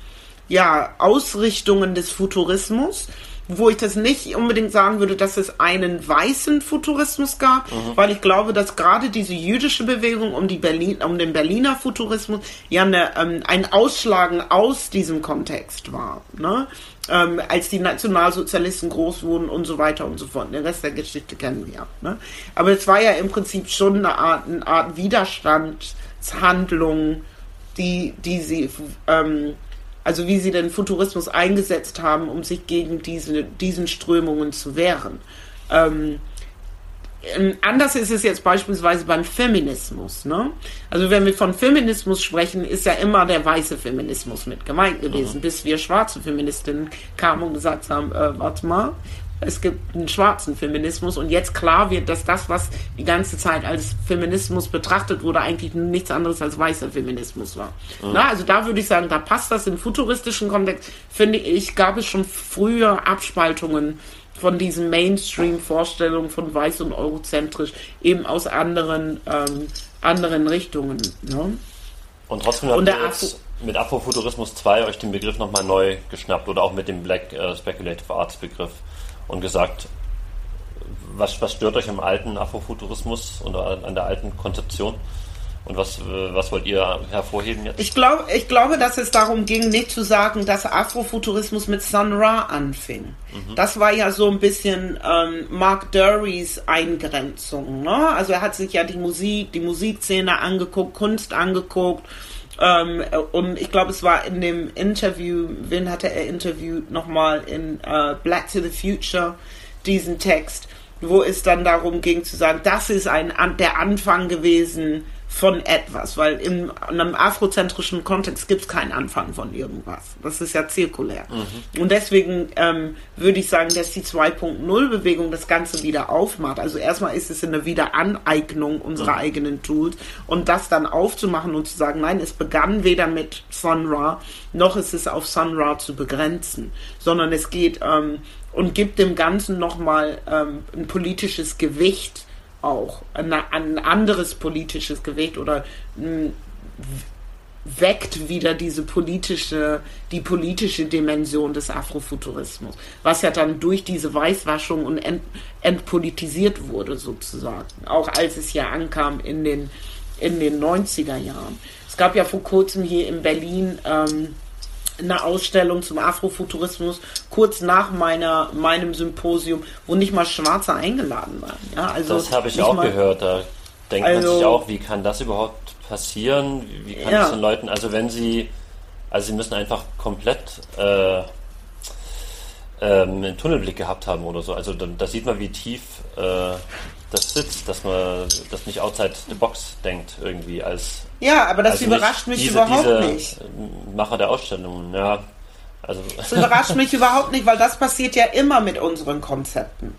ja, Ausrichtungen des Futurismus wo ich das nicht unbedingt sagen würde, dass es einen weißen Futurismus gab, mhm. weil ich glaube, dass gerade diese jüdische Bewegung um, die Berlin, um den Berliner Futurismus ja eine, ähm, ein Ausschlagen aus diesem Kontext war. Ne? Ähm, als die Nationalsozialisten groß wurden und so weiter und so fort. Den Rest der Geschichte kennen wir ja. Ne? Aber es war ja im Prinzip schon eine Art, eine Art Widerstandshandlung, die, die sie ähm, also wie sie den Futurismus eingesetzt haben, um sich gegen diese, diesen Strömungen zu wehren. Ähm, anders ist es jetzt beispielsweise beim Feminismus. Ne? Also wenn wir von Feminismus sprechen, ist ja immer der weiße Feminismus mit gemeint gewesen, mhm. bis wir schwarze Feministinnen kamen und gesagt haben, äh, warte mal, es gibt einen schwarzen Feminismus und jetzt klar wird, dass das, was die ganze Zeit als Feminismus betrachtet wurde, eigentlich nichts anderes als weißer Feminismus war. Mhm. Na, also da würde ich sagen, da passt das im futuristischen Kontext, finde ich, gab es schon früher Abspaltungen von diesen Mainstream-Vorstellungen von weiß und eurozentrisch, eben aus anderen, ähm, anderen Richtungen. Ne? Und trotzdem habt ihr jetzt mit Afrofuturismus 2 euch den Begriff nochmal neu geschnappt oder auch mit dem Black äh, Speculative Arts Begriff und gesagt, was, was stört euch am alten Afrofuturismus und an der alten Konzeption? Und was, was wollt ihr hervorheben jetzt? Ich, glaub, ich glaube, dass es darum ging, nicht zu sagen, dass Afrofuturismus mit Sun Ra anfing. Mhm. Das war ja so ein bisschen ähm, Mark Durys Eingrenzung. Ne? Also er hat sich ja die Musik, die Musikszene angeguckt, Kunst angeguckt. Ähm, und ich glaube, es war in dem Interview, wen hatte er interviewt? Nochmal in äh, Black to the Future, diesen Text, wo es dann darum ging zu sagen, das ist ein, der Anfang gewesen von etwas, weil in, einem afrozentrischen Kontext gibt es keinen Anfang von irgendwas. Das ist ja zirkulär. Mhm. Und deswegen ähm, würde ich sagen, dass die 2.0-Bewegung das Ganze wieder aufmacht. Also erstmal ist es eine Wiederaneignung unserer mhm. eigenen Tools und das dann aufzumachen und zu sagen, nein, es begann weder mit Sun Ra, noch ist es auf Sun Ra zu begrenzen, sondern es geht ähm, und gibt dem Ganzen nochmal ähm, ein politisches Gewicht auch ein, ein anderes politisches Gewicht oder mh, weckt wieder diese politische, die politische Dimension des Afrofuturismus, was ja dann durch diese Weißwaschung und ent, entpolitisiert wurde sozusagen, auch als es ja ankam in den, in den 90er Jahren. Es gab ja vor kurzem hier in Berlin ähm, eine Ausstellung zum Afrofuturismus kurz nach meiner, meinem Symposium, wo nicht mal Schwarze eingeladen waren. Ja, also das habe ich auch mal, gehört. Da denkt also, man sich auch, wie kann das überhaupt passieren? Wie kann ja. das den Leuten, also wenn sie, also sie müssen einfach komplett äh, ähm, einen Tunnelblick gehabt haben oder so. Also da, da sieht man, wie tief äh, das sitzt, dass man das nicht outside the box denkt irgendwie als ja, aber das also überrascht mich diese, überhaupt diese nicht. Macher der Ausstellungen, ja. Also. Das überrascht mich überhaupt nicht, weil das passiert ja immer mit unseren Konzepten.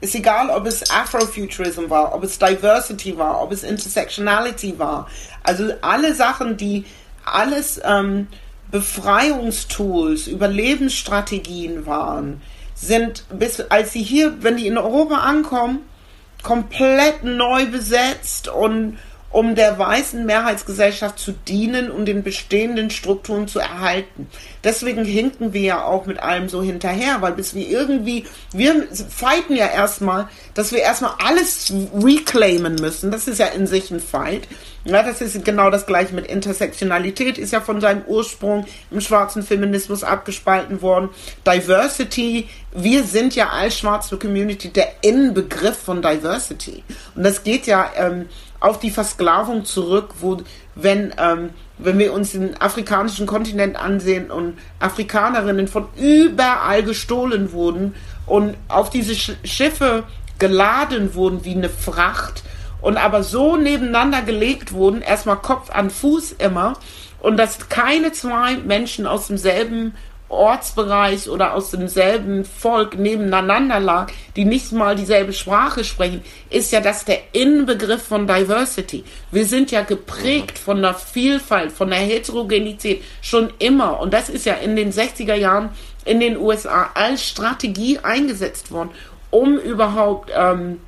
Ist egal, ob es Afrofuturism war, ob es Diversity war, ob es Intersectionality war. Also alle Sachen, die alles ähm, Befreiungstools, Überlebensstrategien waren, sind bis als sie hier, wenn die in Europa ankommen, komplett neu besetzt und um der weißen Mehrheitsgesellschaft zu dienen und den bestehenden Strukturen zu erhalten. Deswegen hinken wir ja auch mit allem so hinterher, weil bis wir irgendwie, wir fighten ja erstmal, dass wir erstmal alles reclaimen müssen. Das ist ja in sich ein Fight. Ja, das ist genau das gleiche mit Intersektionalität, ist ja von seinem Ursprung im schwarzen Feminismus abgespalten worden. Diversity, wir sind ja als schwarze Community der Inbegriff von Diversity. Und das geht ja ähm, auf die Versklavung zurück, wo, wenn, ähm, wenn wir uns den afrikanischen Kontinent ansehen und Afrikanerinnen von überall gestohlen wurden und auf diese Sch Schiffe geladen wurden wie eine Fracht und aber so nebeneinander gelegt wurden, erstmal Kopf an Fuß immer, und dass keine zwei Menschen aus demselben Ortsbereich oder aus demselben Volk nebeneinander lag, die nicht mal dieselbe Sprache sprechen, ist ja das der Inbegriff von Diversity. Wir sind ja geprägt von der Vielfalt, von der Heterogenität schon immer. Und das ist ja in den 60er Jahren in den USA als Strategie eingesetzt worden, um überhaupt ähm,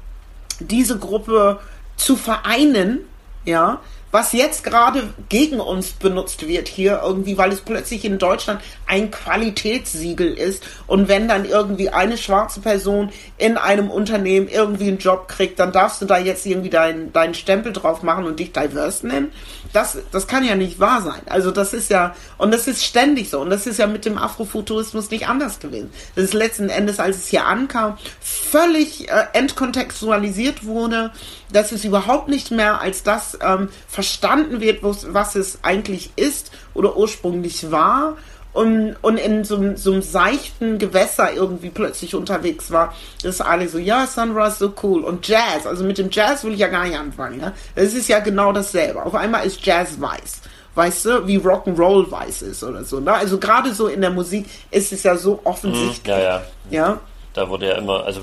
diese Gruppe zu vereinen, ja, was jetzt gerade gegen uns benutzt wird hier irgendwie, weil es plötzlich in Deutschland ein Qualitätssiegel ist und wenn dann irgendwie eine schwarze Person in einem Unternehmen irgendwie einen Job kriegt, dann darfst du da jetzt irgendwie deinen deinen Stempel drauf machen und dich diverse nennen. Das, das kann ja nicht wahr sein. Also das ist ja, und das ist ständig so und das ist ja mit dem Afrofuturismus nicht anders gewesen. Das ist letzten Endes, als es hier ankam, völlig äh, entkontextualisiert wurde dass es überhaupt nicht mehr als das ähm, verstanden wird, was es eigentlich ist oder ursprünglich war und, und in so, so einem seichten Gewässer irgendwie plötzlich unterwegs war, dass alle so, ja, Sunrise so cool und Jazz, also mit dem Jazz will ich ja gar nicht anfangen, ja? das ist ja genau dasselbe. Auf einmal ist Jazz weiß weißt du, wie Rock'n'Roll weiß ist oder so. Ne? Also gerade so in der Musik ist es ja so offensichtlich. Mm, ja, ja. ja. Da wurde ja immer, also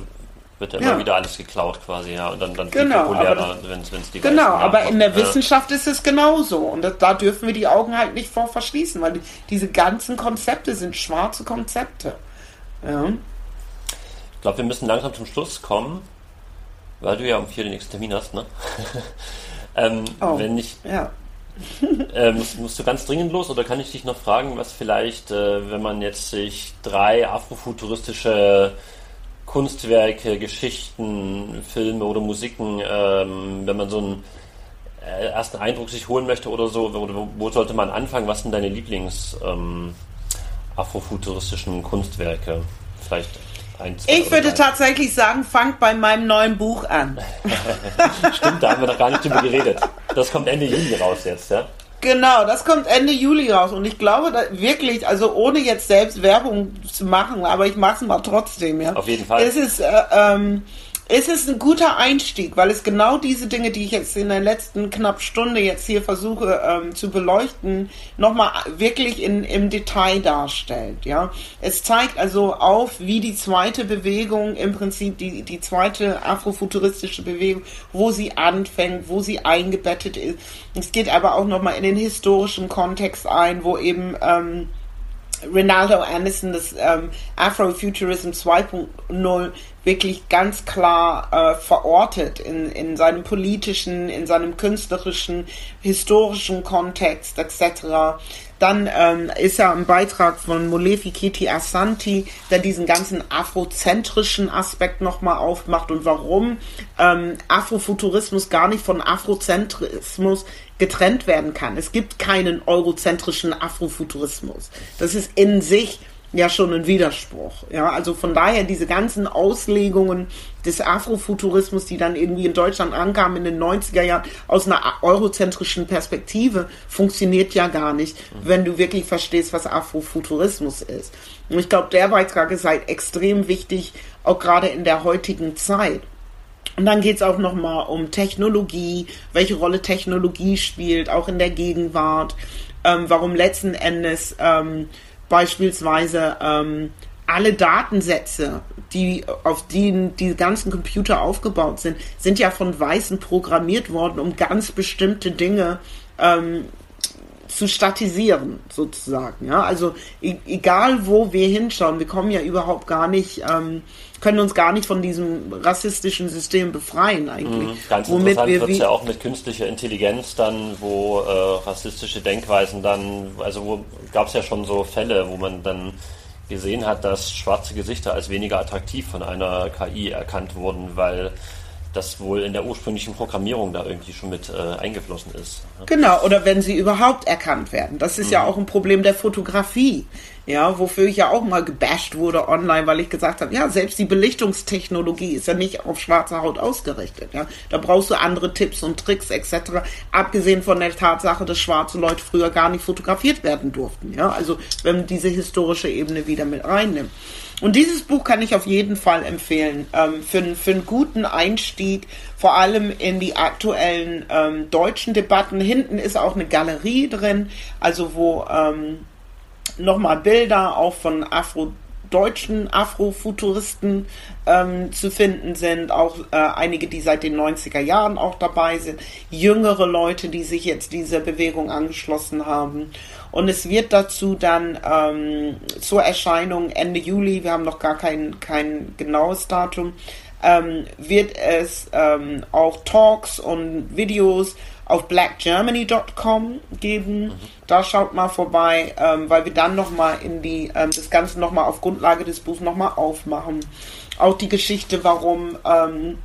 wird ja, ja immer wieder alles geklaut quasi, ja. Und dann, dann genau, viel populärer, wenn es die Genau, aber in der Wissenschaft ist es genauso. Und das, da dürfen wir die Augen halt nicht vor verschließen, weil die, diese ganzen Konzepte sind schwarze Konzepte. Ja. Ich glaube, wir müssen langsam zum Schluss kommen, weil du ja um vier den nächsten Termin hast, ne? ähm, oh, wenn ich. Ja. äh, musst, musst, du ganz dringend los oder kann ich dich noch fragen, was vielleicht, äh, wenn man jetzt sich drei afrofuturistische Kunstwerke, Geschichten, Filme oder Musiken, ähm, wenn man so einen äh, ersten Eindruck sich holen möchte oder so, wo, wo sollte man anfangen? Was sind deine Lieblings ähm, afrofuturistischen Kunstwerke? Vielleicht ein, zwei Ich würde drei. tatsächlich sagen, fangt bei meinem neuen Buch an. Stimmt, da haben wir noch gar nicht drüber geredet. Das kommt Ende Juli raus jetzt, ja? Genau, das kommt Ende Juli raus und ich glaube wirklich, also ohne jetzt selbst Werbung zu machen, aber ich mache es mal trotzdem, ja. Auf jeden Fall. Es ist äh, ähm, es ist ein guter Einstieg, weil es genau diese Dinge, die ich jetzt in der letzten knapp Stunde jetzt hier versuche ähm, zu beleuchten, nochmal wirklich in, im Detail darstellt. Ja, es zeigt also auf, wie die zweite Bewegung im Prinzip die die zweite afrofuturistische Bewegung, wo sie anfängt, wo sie eingebettet ist. Es geht aber auch nochmal in den historischen Kontext ein, wo eben ähm, Ronaldo Anderson das ähm, Afrofuturism 2.0 wirklich ganz klar äh, verortet in, in seinem politischen, in seinem künstlerischen, historischen Kontext etc. Dann ähm, ist ja ein Beitrag von Molefi Kiti Asanti, der diesen ganzen afrozentrischen Aspekt nochmal aufmacht und warum ähm, Afrofuturismus gar nicht von Afrozentrismus getrennt werden kann. Es gibt keinen eurozentrischen Afrofuturismus. Das ist in sich ja schon ein Widerspruch. Ja, also von daher diese ganzen Auslegungen des Afrofuturismus, die dann irgendwie in Deutschland ankamen in den 90er Jahren aus einer eurozentrischen Perspektive, funktioniert ja gar nicht, wenn du wirklich verstehst, was Afrofuturismus ist. Und ich glaube, der Beitrag ist halt extrem wichtig, auch gerade in der heutigen Zeit. Und dann geht es auch nochmal um Technologie, welche Rolle Technologie spielt, auch in der Gegenwart, ähm, warum letzten Endes ähm, beispielsweise ähm, alle Datensätze, die auf denen die ganzen Computer aufgebaut sind, sind ja von Weißen programmiert worden, um ganz bestimmte Dinge ähm, zu statisieren, sozusagen. Ja, also e egal wo wir hinschauen, wir kommen ja überhaupt gar nicht, ähm, können uns gar nicht von diesem rassistischen System befreien eigentlich. Mhm, ganz Womit interessant wird es ja auch mit künstlicher Intelligenz dann, wo äh, rassistische Denkweisen dann, also wo gab es ja schon so Fälle, wo man dann gesehen hat, dass schwarze Gesichter als weniger attraktiv von einer KI erkannt wurden, weil das wohl in der ursprünglichen Programmierung da irgendwie schon mit äh, eingeflossen ist. Genau, oder wenn sie überhaupt erkannt werden. Das ist mhm. ja auch ein Problem der Fotografie. Ja, wofür ich ja auch mal gebasht wurde online, weil ich gesagt habe, ja, selbst die Belichtungstechnologie ist ja nicht auf schwarze Haut ausgerichtet. Ja, da brauchst du andere Tipps und Tricks etc. Abgesehen von der Tatsache, dass schwarze Leute früher gar nicht fotografiert werden durften. Ja, also wenn man diese historische Ebene wieder mit reinnimmt. Und dieses Buch kann ich auf jeden Fall empfehlen ähm, für, für einen guten Einstieg, vor allem in die aktuellen ähm, deutschen Debatten. Hinten ist auch eine Galerie drin, also wo ähm, nochmal Bilder auch von Afro deutschen Afrofuturisten ähm, zu finden sind, auch äh, einige, die seit den 90er Jahren auch dabei sind, jüngere Leute, die sich jetzt dieser Bewegung angeschlossen haben. Und es wird dazu dann ähm, zur Erscheinung Ende Juli, wir haben noch gar kein, kein genaues Datum, ähm, wird es ähm, auch Talks und Videos auf blackgermany.com geben. Mhm. Da schaut mal vorbei, ähm, weil wir dann nochmal in die, ähm, das Ganze nochmal auf Grundlage des Buchs nochmal aufmachen. Auch die Geschichte, warum ähm,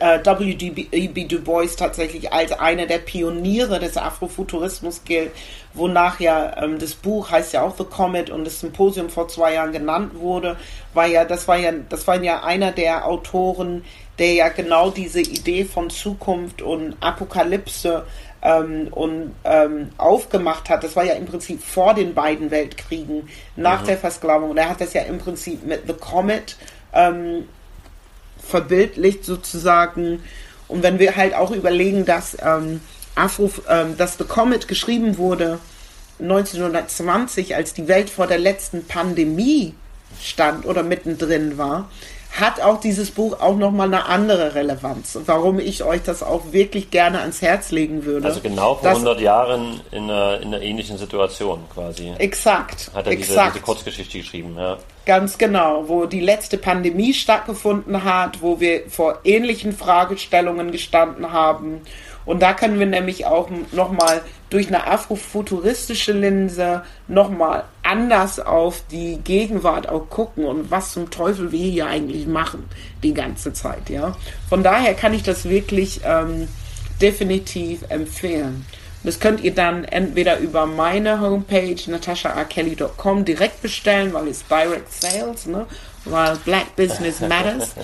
äh, W.D.B. Du Bois tatsächlich als einer der Pioniere des Afrofuturismus gilt, wonach ja ähm, das Buch heißt ja auch The Comet und das Symposium vor zwei Jahren genannt wurde, war ja, das war ja, das war ja einer der Autoren, der ja genau diese Idee von Zukunft und Apokalypse ähm, und ähm, aufgemacht hat. Das war ja im Prinzip vor den beiden Weltkriegen, nach mhm. der Versklavung. Und er hat das ja im Prinzip mit The Comet ähm, verbildlicht sozusagen. Und wenn wir halt auch überlegen, dass ähm, Afro, ähm, dass The Comet geschrieben wurde 1920, als die Welt vor der letzten Pandemie stand oder mittendrin war, hat auch dieses Buch auch nochmal eine andere Relevanz. Warum ich euch das auch wirklich gerne ans Herz legen würde. Also genau vor 100 Jahren in einer, in einer ähnlichen Situation quasi. Exakt. Hat er exakt. Diese, diese Kurzgeschichte geschrieben, ja. Ganz genau, wo die letzte Pandemie stattgefunden hat, wo wir vor ähnlichen Fragestellungen gestanden haben und da können wir nämlich auch nochmal durch eine afrofuturistische Linse nochmal anders auf die Gegenwart auch gucken und was zum Teufel wir hier eigentlich machen die ganze Zeit, ja. Von daher kann ich das wirklich ähm, definitiv empfehlen. Das könnt ihr dann entweder über meine Homepage natashaarkelly.com direkt bestellen, weil es Direct Sales, ne? Weil Black Business Matters.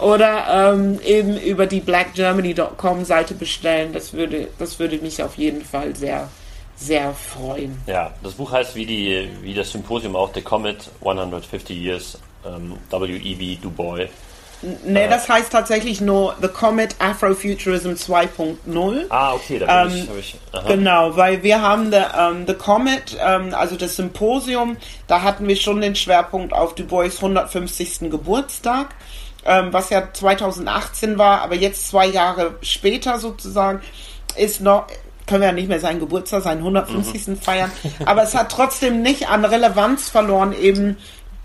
Oder ähm, eben über die blackgermany.com Seite bestellen. Das würde, das würde mich auf jeden Fall sehr, sehr freuen. Ja, das Buch heißt wie, die, wie das Symposium auch The Comet 150 Years ähm, W.E.B. Du Bois. Ne, das heißt tatsächlich nur The Comet Afrofuturism 2.0. Ah, okay, da bin ähm, ich. ich genau, weil wir haben the, um, the Comet, ähm, also das Symposium, da hatten wir schon den Schwerpunkt auf Du Bois 150. Geburtstag, ähm, was ja 2018 war, aber jetzt zwei Jahre später sozusagen ist noch, können wir ja nicht mehr seinen Geburtstag, seinen 150. Mhm. feiern, aber es hat trotzdem nicht an Relevanz verloren, eben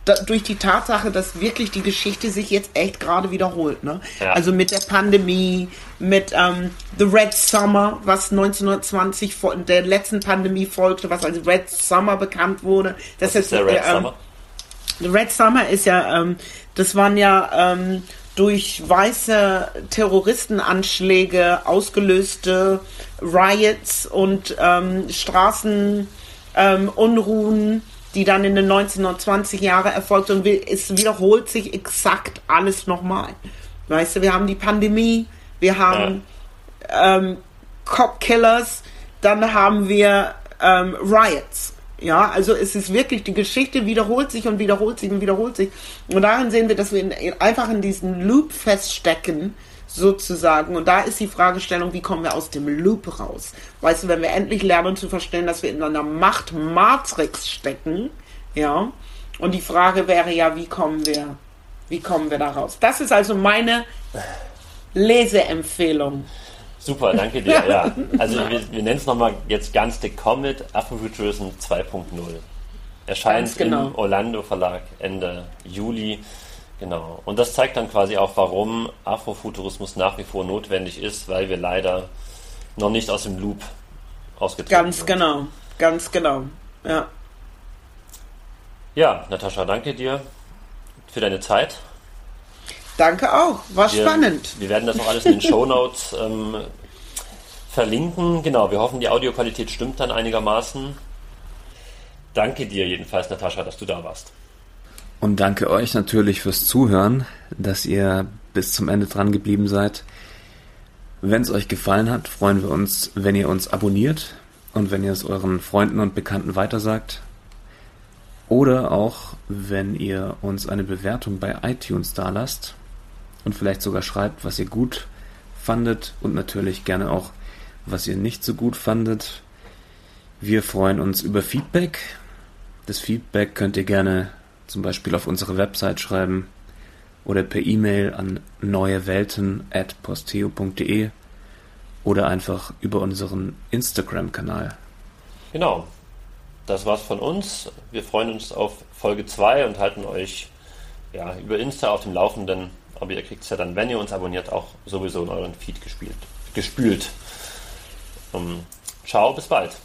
da, durch die Tatsache, dass wirklich die Geschichte sich jetzt echt gerade wiederholt. Ne? Ja. Also mit der Pandemie, mit ähm, The Red Summer, was 1920 vor der letzten Pandemie folgte, was als Red Summer bekannt wurde. Das was ist der Red äh, Summer? The Red Summer ist ja, ähm, das waren ja ähm, durch weiße Terroristenanschläge ausgelöste Riots und ähm, Straßenunruhen ähm, die dann in den 1920 Jahren erfolgt und es wiederholt sich exakt alles nochmal. Weißt du, wir haben die Pandemie, wir haben ja. ähm, Cop Killers, dann haben wir ähm, Riots. Ja, also es ist wirklich, die Geschichte wiederholt sich und wiederholt sich und wiederholt sich. Und darin sehen wir, dass wir in, einfach in diesem Loop feststecken, sozusagen. Und da ist die Fragestellung, wie kommen wir aus dem Loop raus? Weißt du, wenn wir endlich lernen zu verstehen, dass wir in einer Machtmatrix stecken, ja, und die Frage wäre ja, wie kommen wir, wie kommen wir da raus? Das ist also meine Leseempfehlung. Super, danke dir. Ja, also wir, wir nennen es nochmal jetzt ganz The Comet Afrofuturism 2.0. Erscheint genau. im Orlando Verlag Ende Juli. Genau. Und das zeigt dann quasi auch, warum Afrofuturismus nach wie vor notwendig ist, weil wir leider noch nicht aus dem Loop ausgetreten Ganz sind. genau. Ganz genau. Ja. Ja, Natascha, danke dir für deine Zeit. Danke auch, war wir, spannend. Wir werden das noch alles in den Show Notes ähm, verlinken. Genau, wir hoffen, die Audioqualität stimmt dann einigermaßen. Danke dir jedenfalls, Natascha, dass du da warst. Und danke euch natürlich fürs Zuhören, dass ihr bis zum Ende dran geblieben seid. Wenn es euch gefallen hat, freuen wir uns, wenn ihr uns abonniert und wenn ihr es euren Freunden und Bekannten weitersagt. Oder auch, wenn ihr uns eine Bewertung bei iTunes dalasst und vielleicht sogar schreibt, was ihr gut fandet und natürlich gerne auch, was ihr nicht so gut fandet. Wir freuen uns über Feedback. Das Feedback könnt ihr gerne zum Beispiel auf unsere Website schreiben oder per E-Mail an neuewelten.posteo.de oder einfach über unseren Instagram-Kanal. Genau. Das war's von uns. Wir freuen uns auf Folge 2 und halten euch ja, über Insta auf dem Laufenden aber ihr kriegt es ja dann, wenn ihr uns abonniert, auch sowieso in euren Feed gespielt, gespült. Um, ciao, bis bald.